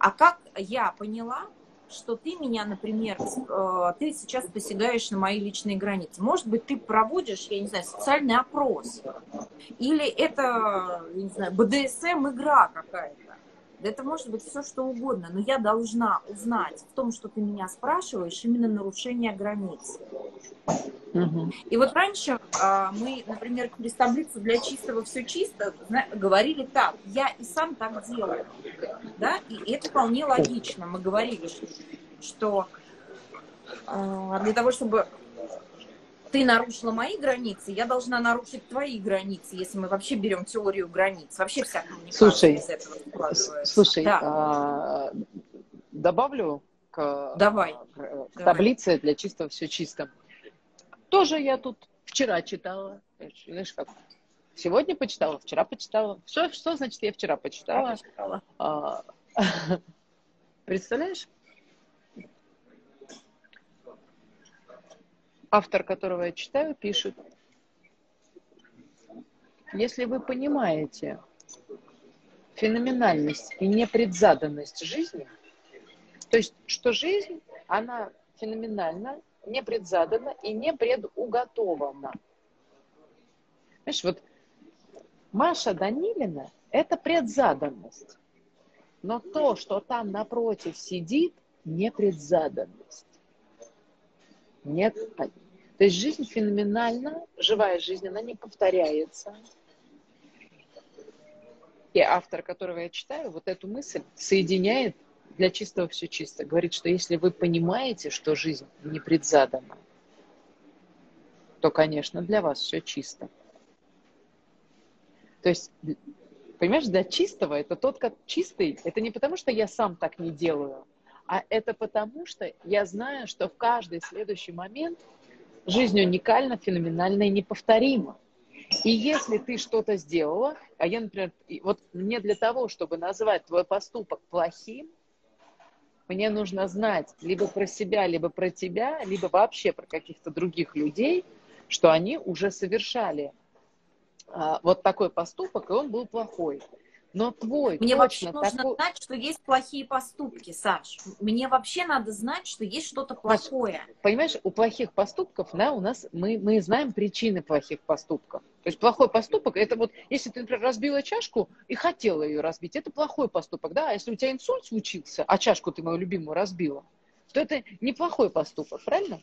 А как я поняла, что ты меня, например, э, ты сейчас посягаешь на мои личные границы. Может быть, ты проводишь, я не знаю, социальный опрос. Или это, я не знаю, БДСМ игра какая-то. Это может быть все что угодно, но я должна узнать в том, что ты меня спрашиваешь, именно нарушение границ. Угу. И вот раньше а, мы, например, через таблицу для чистого все чисто говорили так, я и сам так делаю, да, и это вполне логично. Мы говорили, что а, для того, чтобы ты нарушила мои границы, я должна нарушить твои границы, если мы вообще берем теорию границ. Вообще вся слушай, из этого Слушай, да. а, добавлю к, Давай. к, к таблице для чистого все чисто. Тоже я тут вчера читала. Знаешь, как сегодня почитала, вчера почитала. Что, что значит я вчера почитала? Я почитала. А, представляешь? Автор которого я читаю, пишет, если вы понимаете феноменальность и непредзаданность жизни, то есть, что жизнь, она феноменальна, непредзадана и не предуготована. Знаешь, вот Маша Данилина – это предзаданность. Но то, что там напротив сидит, не предзаданность. Нет. То есть жизнь феноменальна, живая жизнь, она не повторяется. И автор, которого я читаю, вот эту мысль соединяет для чистого все чисто. Говорит, что если вы понимаете, что жизнь не предзадана, то, конечно, для вас все чисто. То есть, понимаешь, для чистого это тот, как чистый, это не потому, что я сам так не делаю, а это потому, что я знаю, что в каждый следующий момент жизнь уникальна, феноменальна и неповторима. И если ты что-то сделала, а я, например, вот мне для того, чтобы назвать твой поступок плохим, мне нужно знать либо про себя, либо про тебя, либо вообще про каких-то других людей, что они уже совершали а, вот такой поступок, и он был плохой. Но твой Мне вообще нужно такой... знать, что есть плохие поступки, Саш. Мне вообще надо знать, что есть что-то плохое. Понимаешь, у плохих поступков, да, у нас мы, мы знаем причины плохих поступков. То есть плохой поступок, это вот, если ты, например, разбила чашку и хотела ее разбить, это плохой поступок, да. А если у тебя инсульт случился, а чашку ты мою любимую разбила, то это неплохой поступок, правильно?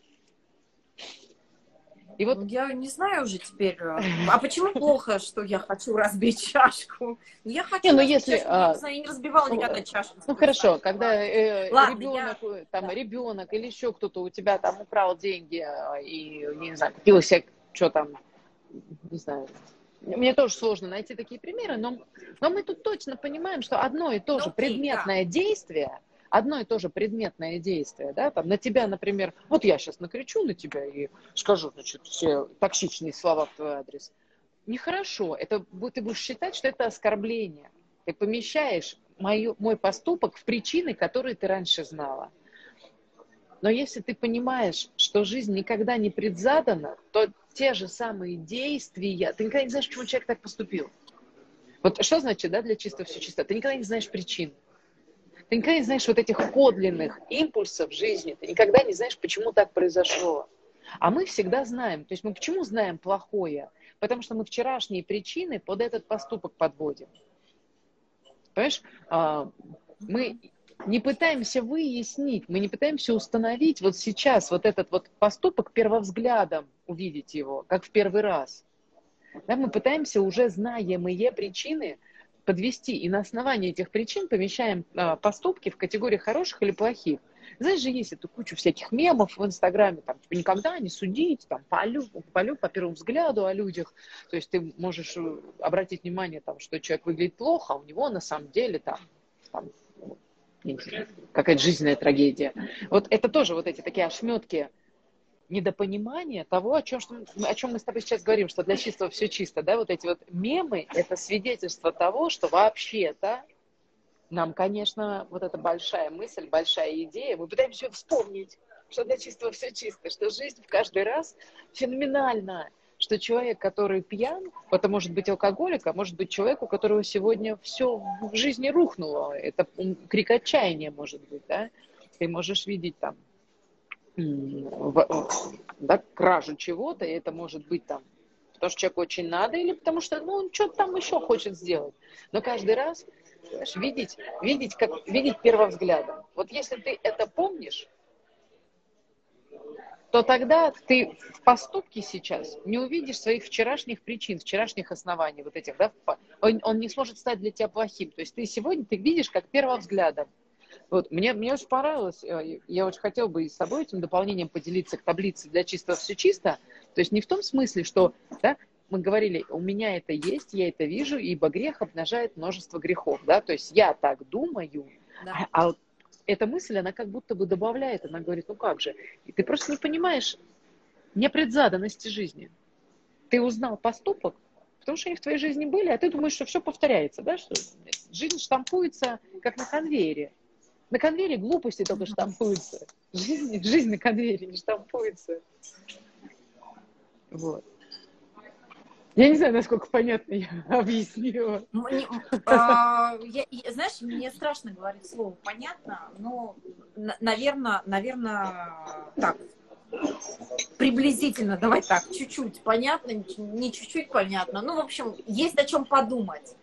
И вот я не знаю уже теперь, э, а почему плохо, что я хочу разбить чашку? Я хочу, не, ну если, чашку, а, я не разбивала ну, никогда чашку. Ну хорошо, когда э, ребенок, я... Э, там да. ребенок или еще кто-то у тебя там украл деньги э, и не знаю, купил себе что там, не знаю. Мне тоже сложно найти такие примеры, но, но мы тут точно понимаем, что одно и то же ну, предметное да. действие одно и то же предметное действие, да, там на тебя, например, вот я сейчас накричу на тебя и скажу, значит, все токсичные слова в твой адрес. Нехорошо, это ты будешь считать, что это оскорбление. Ты помещаешь мою, мой поступок в причины, которые ты раньше знала. Но если ты понимаешь, что жизнь никогда не предзадана, то те же самые действия, ты никогда не знаешь, почему человек так поступил. Вот что значит, да, для чистого все чисто? Ты никогда не знаешь причин. Ты никогда не знаешь вот этих подлинных импульсов жизни. Ты никогда не знаешь, почему так произошло. А мы всегда знаем. То есть мы почему знаем плохое? Потому что мы вчерашние причины под этот поступок подводим. Понимаешь? А, мы не пытаемся выяснить, мы не пытаемся установить вот сейчас вот этот вот поступок первовзглядом, увидеть его, как в первый раз. Да, мы пытаемся уже знаемые причины подвести, и на основании этих причин помещаем а, поступки в категории хороших или плохих. Знаешь же, есть эту кучу всяких мемов в Инстаграме, там, типа, никогда не судить, там, полю, полю по первому взгляду о людях. То есть ты можешь э, обратить внимание, там, что человек выглядит плохо, а у него на самом деле там, там какая-то жизненная трагедия. Вот это тоже вот эти такие ошметки недопонимание того, о чем, что, о чем мы с тобой сейчас говорим, что для чистого все чисто, да, вот эти вот мемы, это свидетельство того, что вообще-то нам, конечно, вот эта большая мысль, большая идея, мы пытаемся вспомнить, что для чистого все чисто, что жизнь в каждый раз феноменальна, что человек, который пьян, это может быть алкоголик, а может быть человек, у которого сегодня все в жизни рухнуло, это крик отчаяния может быть, да, ты можешь видеть там да, кражу чего-то, и это может быть там, потому что человеку очень надо, или потому что ну, он что-то там еще хочет сделать. Но каждый раз знаешь, видеть, видеть, как, видеть первовзглядом. Вот если ты это помнишь, то тогда ты в поступке сейчас не увидишь своих вчерашних причин, вчерашних оснований вот этих, да, он, он не сможет стать для тебя плохим. То есть ты сегодня ты видишь как первовзглядом. Вот, мне, мне очень понравилось, э, я очень хотела бы и с собой этим дополнением поделиться к таблице для чистого все чисто. То есть не в том смысле, что да, мы говорили, у меня это есть, я это вижу, ибо грех обнажает множество грехов. Да? То есть я так думаю, да. а, а эта мысль, она как будто бы добавляет, она говорит, ну как же, и ты просто не понимаешь непредзаданности жизни. Ты узнал поступок, потому что они в твоей жизни были, а ты думаешь, что все повторяется, да, что жизнь штампуется как на конвейере. На конвейере глупости только штампуются. Жизнь, жизнь на конвейере не штампуется. Вот. Я не знаю, насколько понятно я объяснила. Мне, а, я, знаешь, мне страшно говорить слово понятно, но, наверное, наверное, так. приблизительно, давай так, чуть-чуть понятно, не чуть-чуть понятно. Ну, в общем, есть о чем подумать.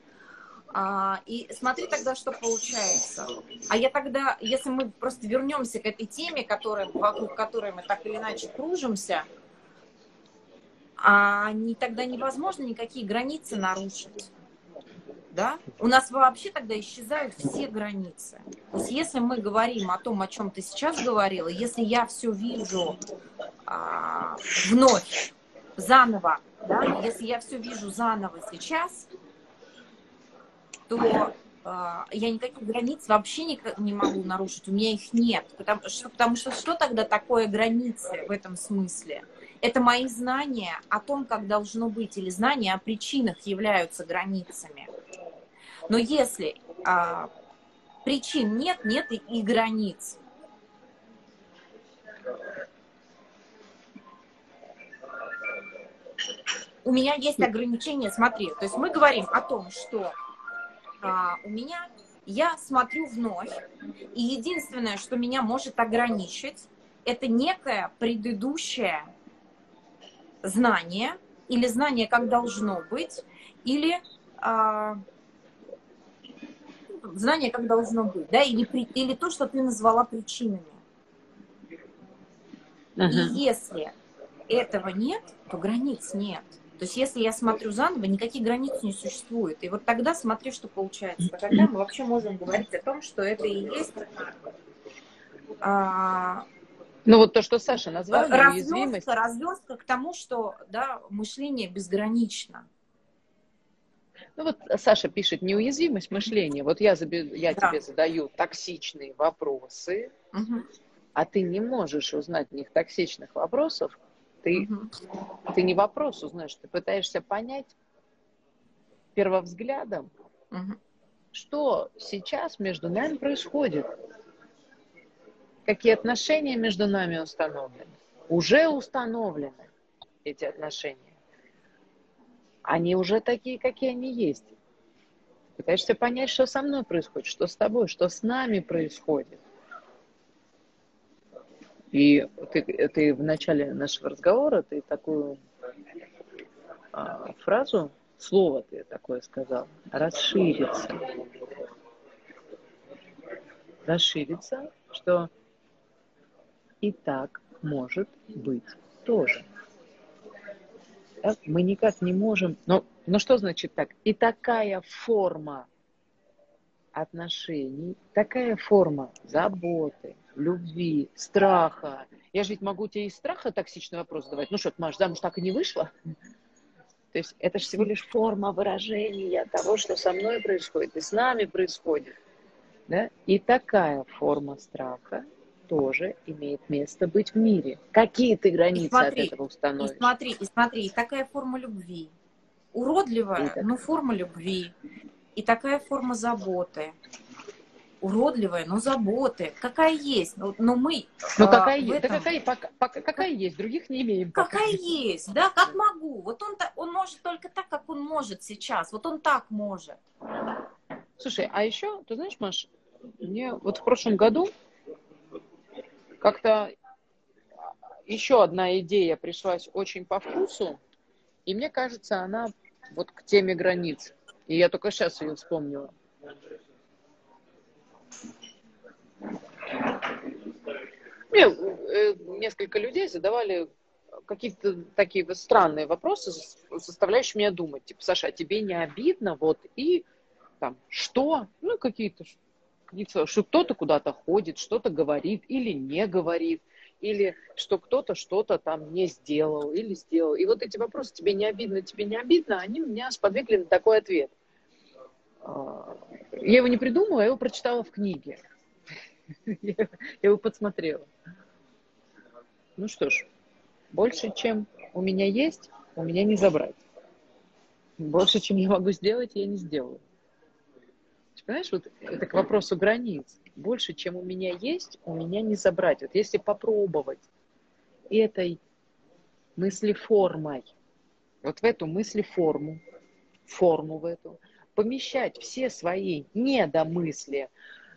А, и смотри тогда, что получается. А я тогда, если мы просто вернемся к этой теме, которая, вокруг которой мы так или иначе кружимся, а не, тогда невозможно никакие границы нарушить. Да? У нас вообще тогда исчезают все границы. То есть если мы говорим о том, о чем ты сейчас говорила, если я все вижу а, вновь, заново, да, если я все вижу заново сейчас, то э, я никаких границ вообще не, не могу нарушить, у меня их нет. Потому что, потому что что тогда такое границы в этом смысле? Это мои знания о том, как должно быть, или знания о причинах являются границами. Но если э, причин нет, нет и, и границ. У меня есть ограничения, смотри, то есть мы говорим о том, что а, у меня, я смотрю вновь, и единственное, что меня может ограничить, это некое предыдущее знание, или знание, как должно быть, или а, знание, как должно быть, да, или, или то, что ты назвала причинами. Uh-huh. И если этого нет, то границ нет. То есть если я смотрю заново, никаких границ не существует. И вот тогда смотри, что получается. Тогда мы вообще можем говорить о том, что это и есть а, ну вот то, что Саша назвала, разверстка, разверстка к тому, что да, мышление безгранично. Ну вот Саша пишет, неуязвимость мышления. Вот я, я да. тебе задаю токсичные вопросы, угу. а ты не можешь узнать в них токсичных вопросов, ты, угу. ты не вопрос узнаешь, ты пытаешься понять первовзглядом, угу. что сейчас между нами происходит. Какие отношения между нами установлены. Уже установлены эти отношения. Они уже такие, какие они есть. Пытаешься понять, что со мной происходит, что с тобой, что с нами происходит. И ты, ты в начале нашего разговора, ты такую а, фразу, слово ты такое сказал, расшириться. Расшириться, что и так может быть тоже. Так? Мы никак не можем... Но, но что значит так? И такая форма отношений, такая форма заботы, любви, страха. Я же ведь могу тебе из страха токсичный вопрос задавать. Ну что, ты, Маш, замуж так и не вышла? То есть это же всего лишь форма выражения того, что со мной происходит и с нами происходит. Да? И такая форма страха тоже имеет место быть в мире. Какие ты границы смотри, от этого установишь? И смотри, и смотри, и такая форма любви. Уродливая, и но форма любви. И такая форма заботы уродливая, но заботы. Какая есть. Но, но мы... Ну, какая есть. Этом... Да какая, пока, пока, какая есть, других не имеем. Пока. Какая есть, да, как могу. Вот он, он может только так, как он может сейчас. Вот он так может. Слушай, а еще, ты знаешь, Маш, мне вот в прошлом году как-то еще одна идея пришлась очень по вкусу, и мне кажется, она вот к теме границ. И я только сейчас ее вспомнила. Мне э, несколько людей задавали какие-то такие странные вопросы, заставляющие меня думать. Типа, Саша, а тебе не обидно? Вот и там, что? Ну, какие-то, какие-то что кто-то куда-то ходит, что-то говорит или не говорит, или что кто-то что-то там не сделал или сделал. И вот эти вопросы, тебе не обидно, тебе не обидно, они меня сподвигли на такой ответ. А, я его не придумала, я его прочитала в книге. Я его подсмотрела. Ну что ж, больше, чем у меня есть, у меня не забрать. Больше, чем я могу сделать, я не сделаю. Понимаешь, вот это к вопросу границ. Больше, чем у меня есть, у меня не забрать. Вот если попробовать этой мыслеформой, вот в эту мыслеформу, форму в эту, помещать все свои недомысли,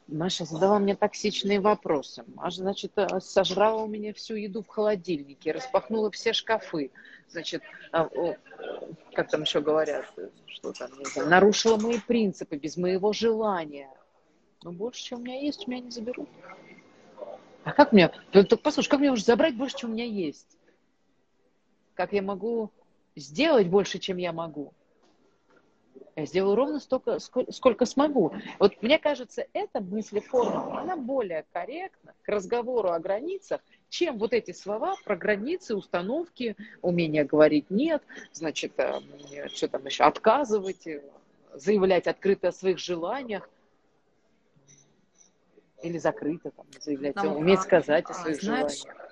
Маша задала мне токсичные вопросы. Маша, значит, э, сожрала у меня всю еду в холодильнике, распахнула все шкафы. Значит, а, как там еще говорят, что там, не знаю, нарушила мои принципы без моего желания. Но больше, чем у меня есть, у меня не заберут. А как мне, послушай, как мне уже забрать больше, чем у меня есть? Как я могу сделать больше, чем я могу? Я сделаю ровно столько, сколько, сколько смогу. Вот мне кажется, эта мыслеформа, она более корректна к разговору о границах, чем вот эти слова про границы, установки, умение говорить нет, значит, э, что там еще, отказывать, э, заявлять открыто о своих желаниях. Или закрыто там, заявлять, Нам, уметь а, сказать а, о своих знаешь, желаниях.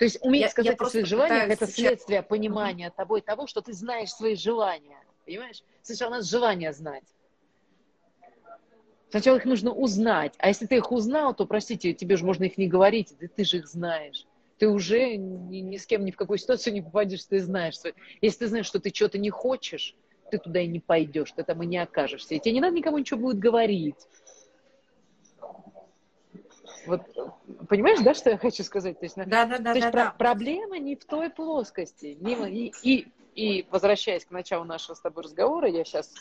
То есть уметь я, сказать я о своих желаниях – это следствие понимания mm-hmm. тобой того, что ты знаешь свои желания. Понимаешь? Сначала надо желание знать. Сначала их нужно узнать. А если ты их узнал, то, простите, тебе же можно их не говорить, да ты же их знаешь. Ты уже ни, ни с кем ни в какую ситуацию не попадешь, ты знаешь. Если ты знаешь, что ты чего-то не хочешь, ты туда и не пойдешь, ты там и не окажешься. И тебе не надо никому ничего будет говорить. Вот понимаешь, да, что я хочу сказать? То есть, да, да, да, то есть да, про- да. проблема не в той плоскости. Не, и, и, и возвращаясь к началу нашего с тобой разговора, я сейчас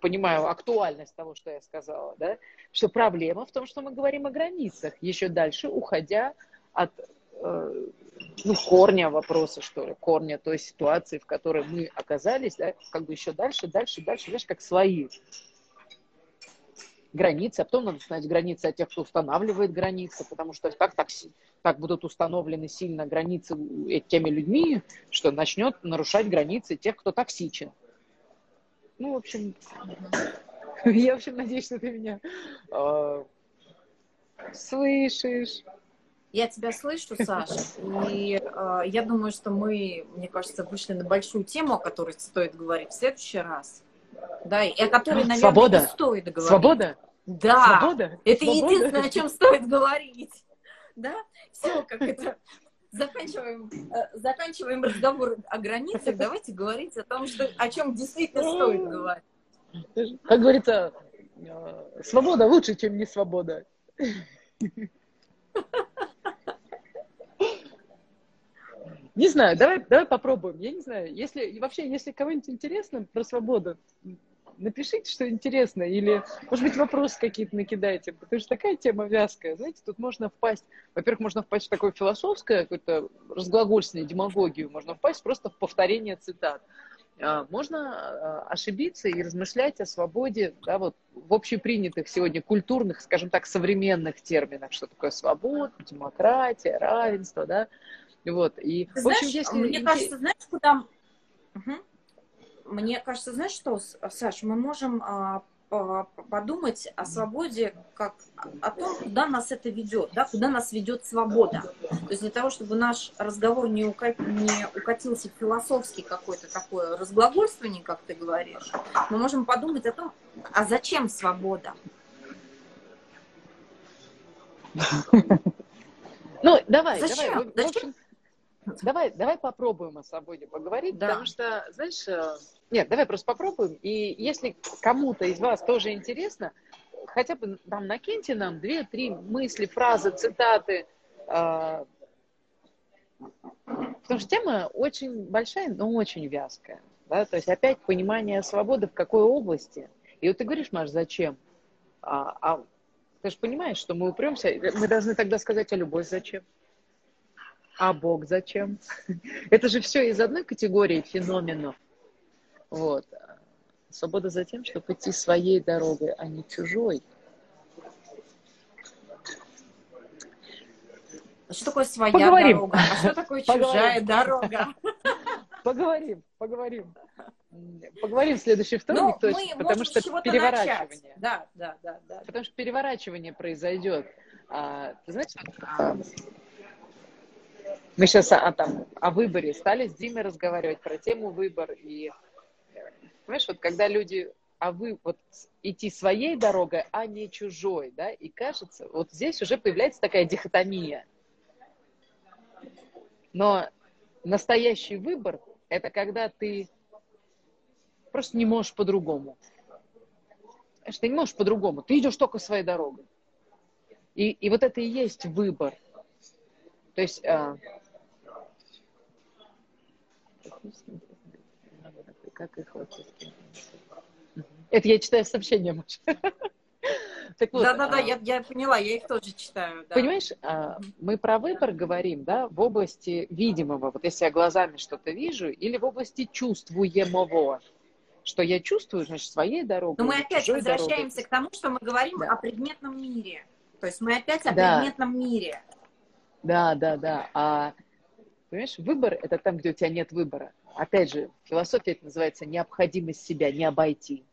понимаю актуальность того, что я сказала, да, что проблема в том, что мы говорим о границах, еще дальше уходя от э, ну, корня вопроса, что ли, корня той ситуации, в которой мы оказались, да, как бы еще дальше, дальше, дальше, знаешь, как свои границы, а потом надо установить границы от тех, кто устанавливает границы, потому что так, так, так будут установлены сильно границы теми людьми, что начнет нарушать границы тех, кто токсичен. Ну, в общем, я, в общем, надеюсь, что ты меня э, слышишь. Я тебя слышу, Саша, и э, я думаю, что мы, мне кажется, вышли на большую тему, о которой стоит говорить в следующий раз. Да, и о которой, наверное, Свобода. не стоит говорить. Свобода. Да, Свобода? это Свобода? единственное, о чем стоит говорить. Да, все, как это заканчиваем, э, заканчиваем разговор о границах, давайте говорить о том, что, о чем действительно стоит говорить. Как говорится, э, свобода лучше, чем не свобода. Не знаю, давай, давай попробуем. Я не знаю, если вообще, если кого-нибудь интересно про свободу, напишите, что интересно, или, может быть, вопросы какие-то накидайте, потому что такая тема вязкая, знаете, тут можно впасть, во-первых, можно впасть в такое философское, какое-то разглагольственное, демагогию, можно впасть просто в повторение цитат. А, можно а, ошибиться и размышлять о свободе да, вот, в общепринятых сегодня культурных, скажем так, современных терминах, что такое свобода, демократия, равенство, да, вот, и, Ты в общем, знаешь, если... Мне кажется, знаешь, куда... Угу. Мне кажется, знаешь что, Саш, мы можем а, подумать о свободе как о том, куда нас это ведет, да, куда нас ведет свобода. То есть для того, чтобы наш разговор не, укат, не укатился философский какой-то такое разглагольствование, как ты говоришь, мы можем подумать о том, а зачем свобода? Ну, давай, Зачем? давай. Зачем? Давай, давай попробуем о свободе поговорить, да. потому что, знаешь, э, нет, давай просто попробуем. И если кому-то из вас тоже интересно, хотя бы там накиньте нам две-три мысли, фразы, цитаты. Э, потому что тема очень большая, но очень вязкая. Да? То есть опять понимание свободы в какой области. И вот ты говоришь, Маш, зачем? А, а ты же понимаешь, что мы упремся, мы должны тогда сказать, а любовь зачем? А Бог зачем? Это же все из одной категории феноменов. Вот. Свобода за тем, чтобы идти своей дорогой, а не чужой. Что такое своя поговорим. дорога? А что такое чужая дорога? Поговорим, поговорим. Поговорим в следующий вторник ну, точно, потому что переворачивание. Да, да, да, да. Потому что переворачивание произойдет. А, ты знаешь, а, мы сейчас о, там, о выборе стали с Димой разговаривать про тему выбор и Понимаешь, вот когда люди, а вы вот идти своей дорогой, а не чужой, да, и кажется, вот здесь уже появляется такая дихотомия. Но настоящий выбор – это когда ты просто не можешь по-другому. что ты не можешь по-другому. Ты идешь только своей дорогой. И, и вот это и есть выбор. То есть... А... Как их Это я читаю сообщения, Маша. Так вот, да, да, да, я, я поняла, я их тоже читаю. Да. Понимаешь, а, мы про выбор говорим, да, в области видимого, вот если я глазами что-то вижу, или в области чувствуемого, что я чувствую, значит, своей дорогой. Но мы опять возвращаемся дорогой. к тому, что мы говорим да. о предметном мире. То есть мы опять о да. предметном мире. Да, да, да. А понимаешь, выбор это там, где у тебя нет выбора. Опять же, философия это называется необходимость себя не обойти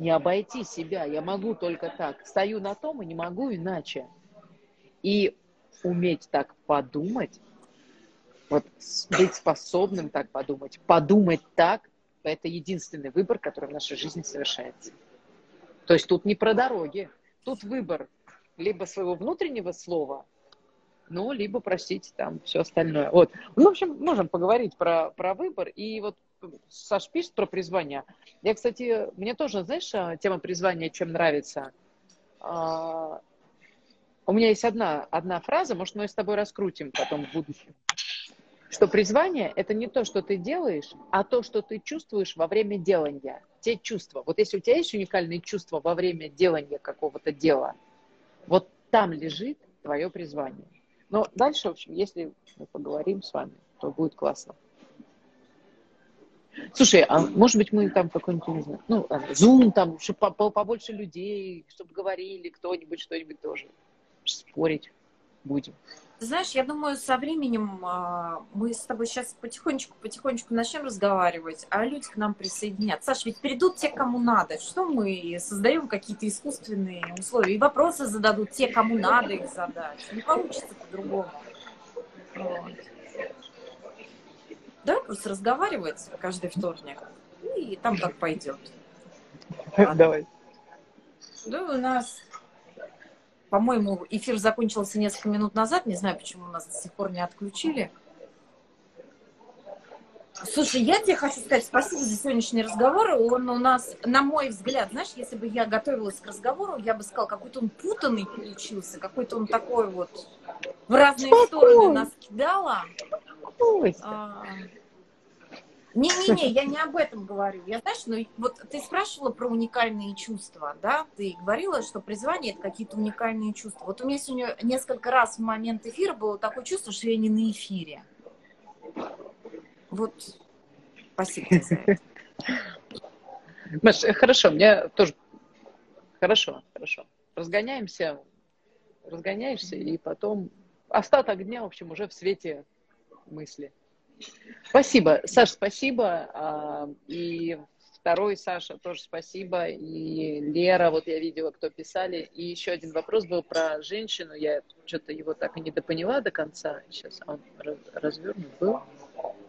не обойти себя. Я могу только так. Стою на том и не могу иначе. И уметь так подумать, вот быть способным так подумать, подумать так, это единственный выбор, который в нашей жизни совершается. То есть тут не про дороги, тут выбор либо своего внутреннего слова, ну, либо, простите, там все остальное. Вот. Ну, в общем, можем поговорить про, про выбор. И вот Саш пишет про призвание. Я, кстати, мне тоже, знаешь, а, тема призвания чем нравится. А, у меня есть одна, одна фраза, может, мы с тобой раскрутим потом в будущем. Что призвание – это не то, что ты делаешь, а то, что ты чувствуешь во время делания. Те чувства. Вот если у тебя есть уникальные чувства во время делания какого-то дела, вот там лежит твое призвание. Но дальше, в общем, если мы поговорим с вами, то будет классно. Слушай, а может быть мы там какой-нибудь, не знаю, ну, Zoom там, чтобы побольше людей, чтобы говорили кто-нибудь что-нибудь тоже. Спорить будем. Знаешь, я думаю, со временем а, мы с тобой сейчас потихонечку-потихонечку начнем разговаривать, а люди к нам присоединятся. Саша, ведь придут те, кому надо. Что мы создаем какие-то искусственные условия? И вопросы зададут те, кому надо их задать. Не получится по-другому. Вот. Да, просто разговаривать каждый вторник. И там как пойдет. Давай. Да, у нас, по-моему, эфир закончился несколько минут назад. Не знаю, почему нас до сих пор не отключили. Слушай, я тебе хочу сказать спасибо за сегодняшний разговор. Он у нас, на мой взгляд, знаешь, если бы я готовилась к разговору, я бы сказала, какой-то он путанный получился, какой-то он такой вот в разные стороны нас кидала. А, не-не-не, я не об этом говорю. Я, знаешь, ну вот ты спрашивала про уникальные чувства, да? Ты говорила, что призвание – это какие-то уникальные чувства. Вот у меня сегодня несколько раз в момент эфира было такое чувство, что я не на эфире. Вот, спасибо. Маш, хорошо, мне тоже... Хорошо, хорошо. Разгоняемся, разгоняешься, и потом остаток дня, в общем, уже в свете мысли. Спасибо, Саша, спасибо. А, и второй Саша тоже спасибо. И Лера, вот я видела, кто писали. И еще один вопрос был про женщину. Я что-то его так и не допоняла до конца. Сейчас он развернут был.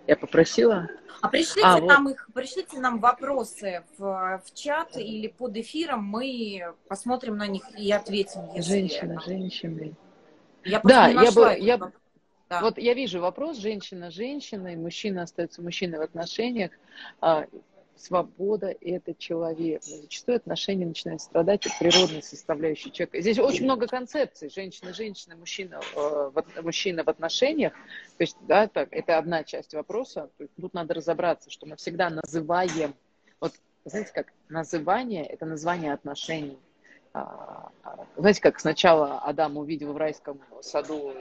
Я попросила. А пришлите а, нам вот. их, пришлите нам вопросы в, в чат или под эфиром, мы посмотрим на них и ответим. Если женщина, женщины. Я да, я бы, я, да. Вот я вижу вопрос, женщина и мужчина остается мужчиной в отношениях. А, свобода – это человек. Но зачастую отношения начинают страдать от природной составляющей человека. Здесь очень много концепций. Женщина, женщина, мужчина, э, мужчина в отношениях. То есть, да, так, это одна часть вопроса. Тут надо разобраться, что мы всегда называем, вот, знаете, как называние – это название отношений. А, а, знаете, как сначала Адам увидел в райском саду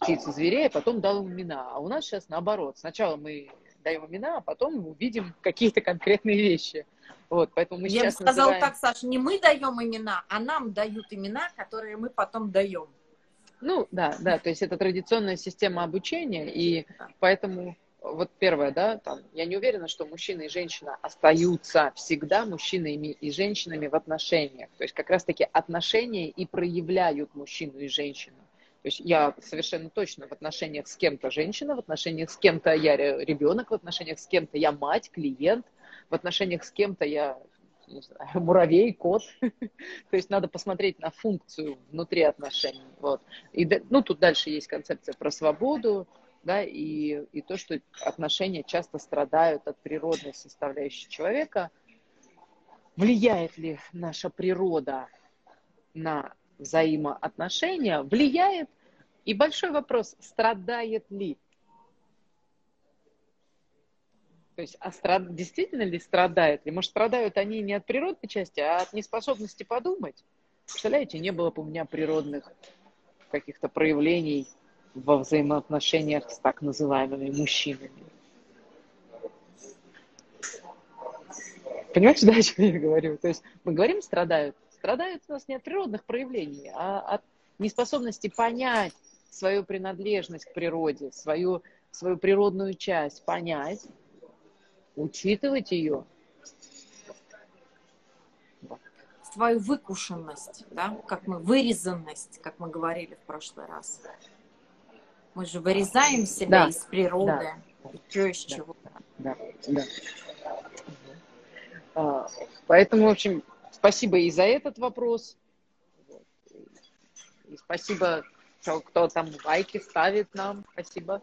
птиц и зверей, а потом дал им имена. А у нас сейчас наоборот. Сначала мы даем имена, а потом увидим какие-то конкретные вещи. Вот, поэтому мы Я сейчас бы сказала называем... так, Саша, не мы даем имена, а нам дают имена, которые мы потом даем. Ну, да, да, то есть это традиционная система обучения, и поэтому вот первое, да, там, я не уверена, что мужчина и женщина остаются всегда мужчинами и женщинами в отношениях. То есть как раз-таки отношения и проявляют мужчину и женщину. То есть я совершенно точно в отношениях с кем-то женщина, в отношениях с кем-то я ребенок, в отношениях с кем-то я мать, клиент, в отношениях с кем-то я не знаю, муравей, кот. То есть надо посмотреть на функцию внутри отношений. Вот. И, ну, тут дальше есть концепция про свободу, да, и, и то, что отношения часто страдают от природной составляющей человека. влияет ли наша природа на взаимоотношения, влияет. И большой вопрос, страдает ли? То есть, а страд... действительно ли страдает ли? Может, страдают они не от природной части, а от неспособности подумать? Представляете, не было бы у меня природных каких-то проявлений во взаимоотношениях с так называемыми мужчинами. Понимаете, да, о чем я говорю? То есть мы говорим страдают. Страдают у нас не от природных проявлений, а от неспособности понять свою принадлежность к природе, свою, свою природную часть, понять, учитывать ее. Свою выкушенность, да, как мы, вырезанность, как мы говорили в прошлый раз. Мы же вырезаем себя да. из природы, да. еще из да. чего-то. Да, да. А, поэтому, в общем, спасибо и за этот вопрос. И спасибо, кто, кто там лайки ставит нам. Спасибо.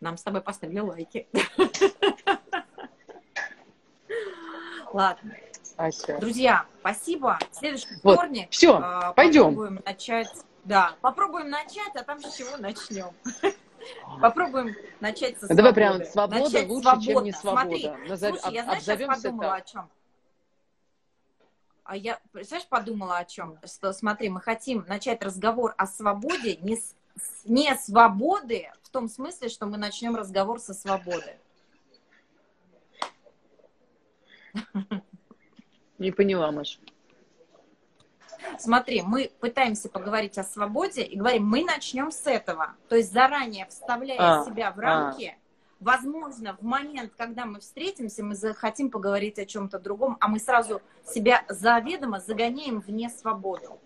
Нам с тобой поставили лайки. Ладно. Ася. Друзья, спасибо. Следующий вот. вторник. Все, э, пойдем. Попробуем начать да, попробуем начать, а там с чего начнем. Попробуем начать со свободы. Давай прям свобода начать лучше, свободно. чем не свобода. Смотри, Назов... слушай, я, знаешь, сейчас подумала так. о чем? А я, знаешь, подумала о чем? Что, смотри, мы хотим начать разговор о свободе, не, с, не свободы, в том смысле, что мы начнем разговор со свободы. Не поняла, Маша. Смотри, мы пытаемся поговорить о свободе и говорим, мы начнем с этого. То есть заранее вставляя а, себя в рамки, а. Возможно, в момент, когда мы встретимся, мы захотим поговорить о чем-то другом, а мы сразу себя заведомо загоняем вне свободу.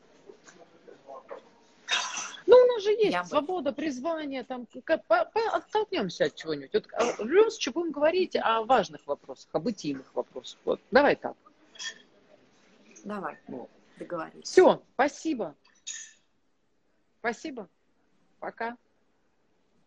Ну, у нас же есть Я свобода, бы... призвание, там, оттолкнемся от чего-нибудь. Вот, а, в любом случае будем говорить о важных вопросах, о бытийных вопросах. Вот, давай так. Давай. Вот договорились. Все, спасибо. Спасибо. Пока.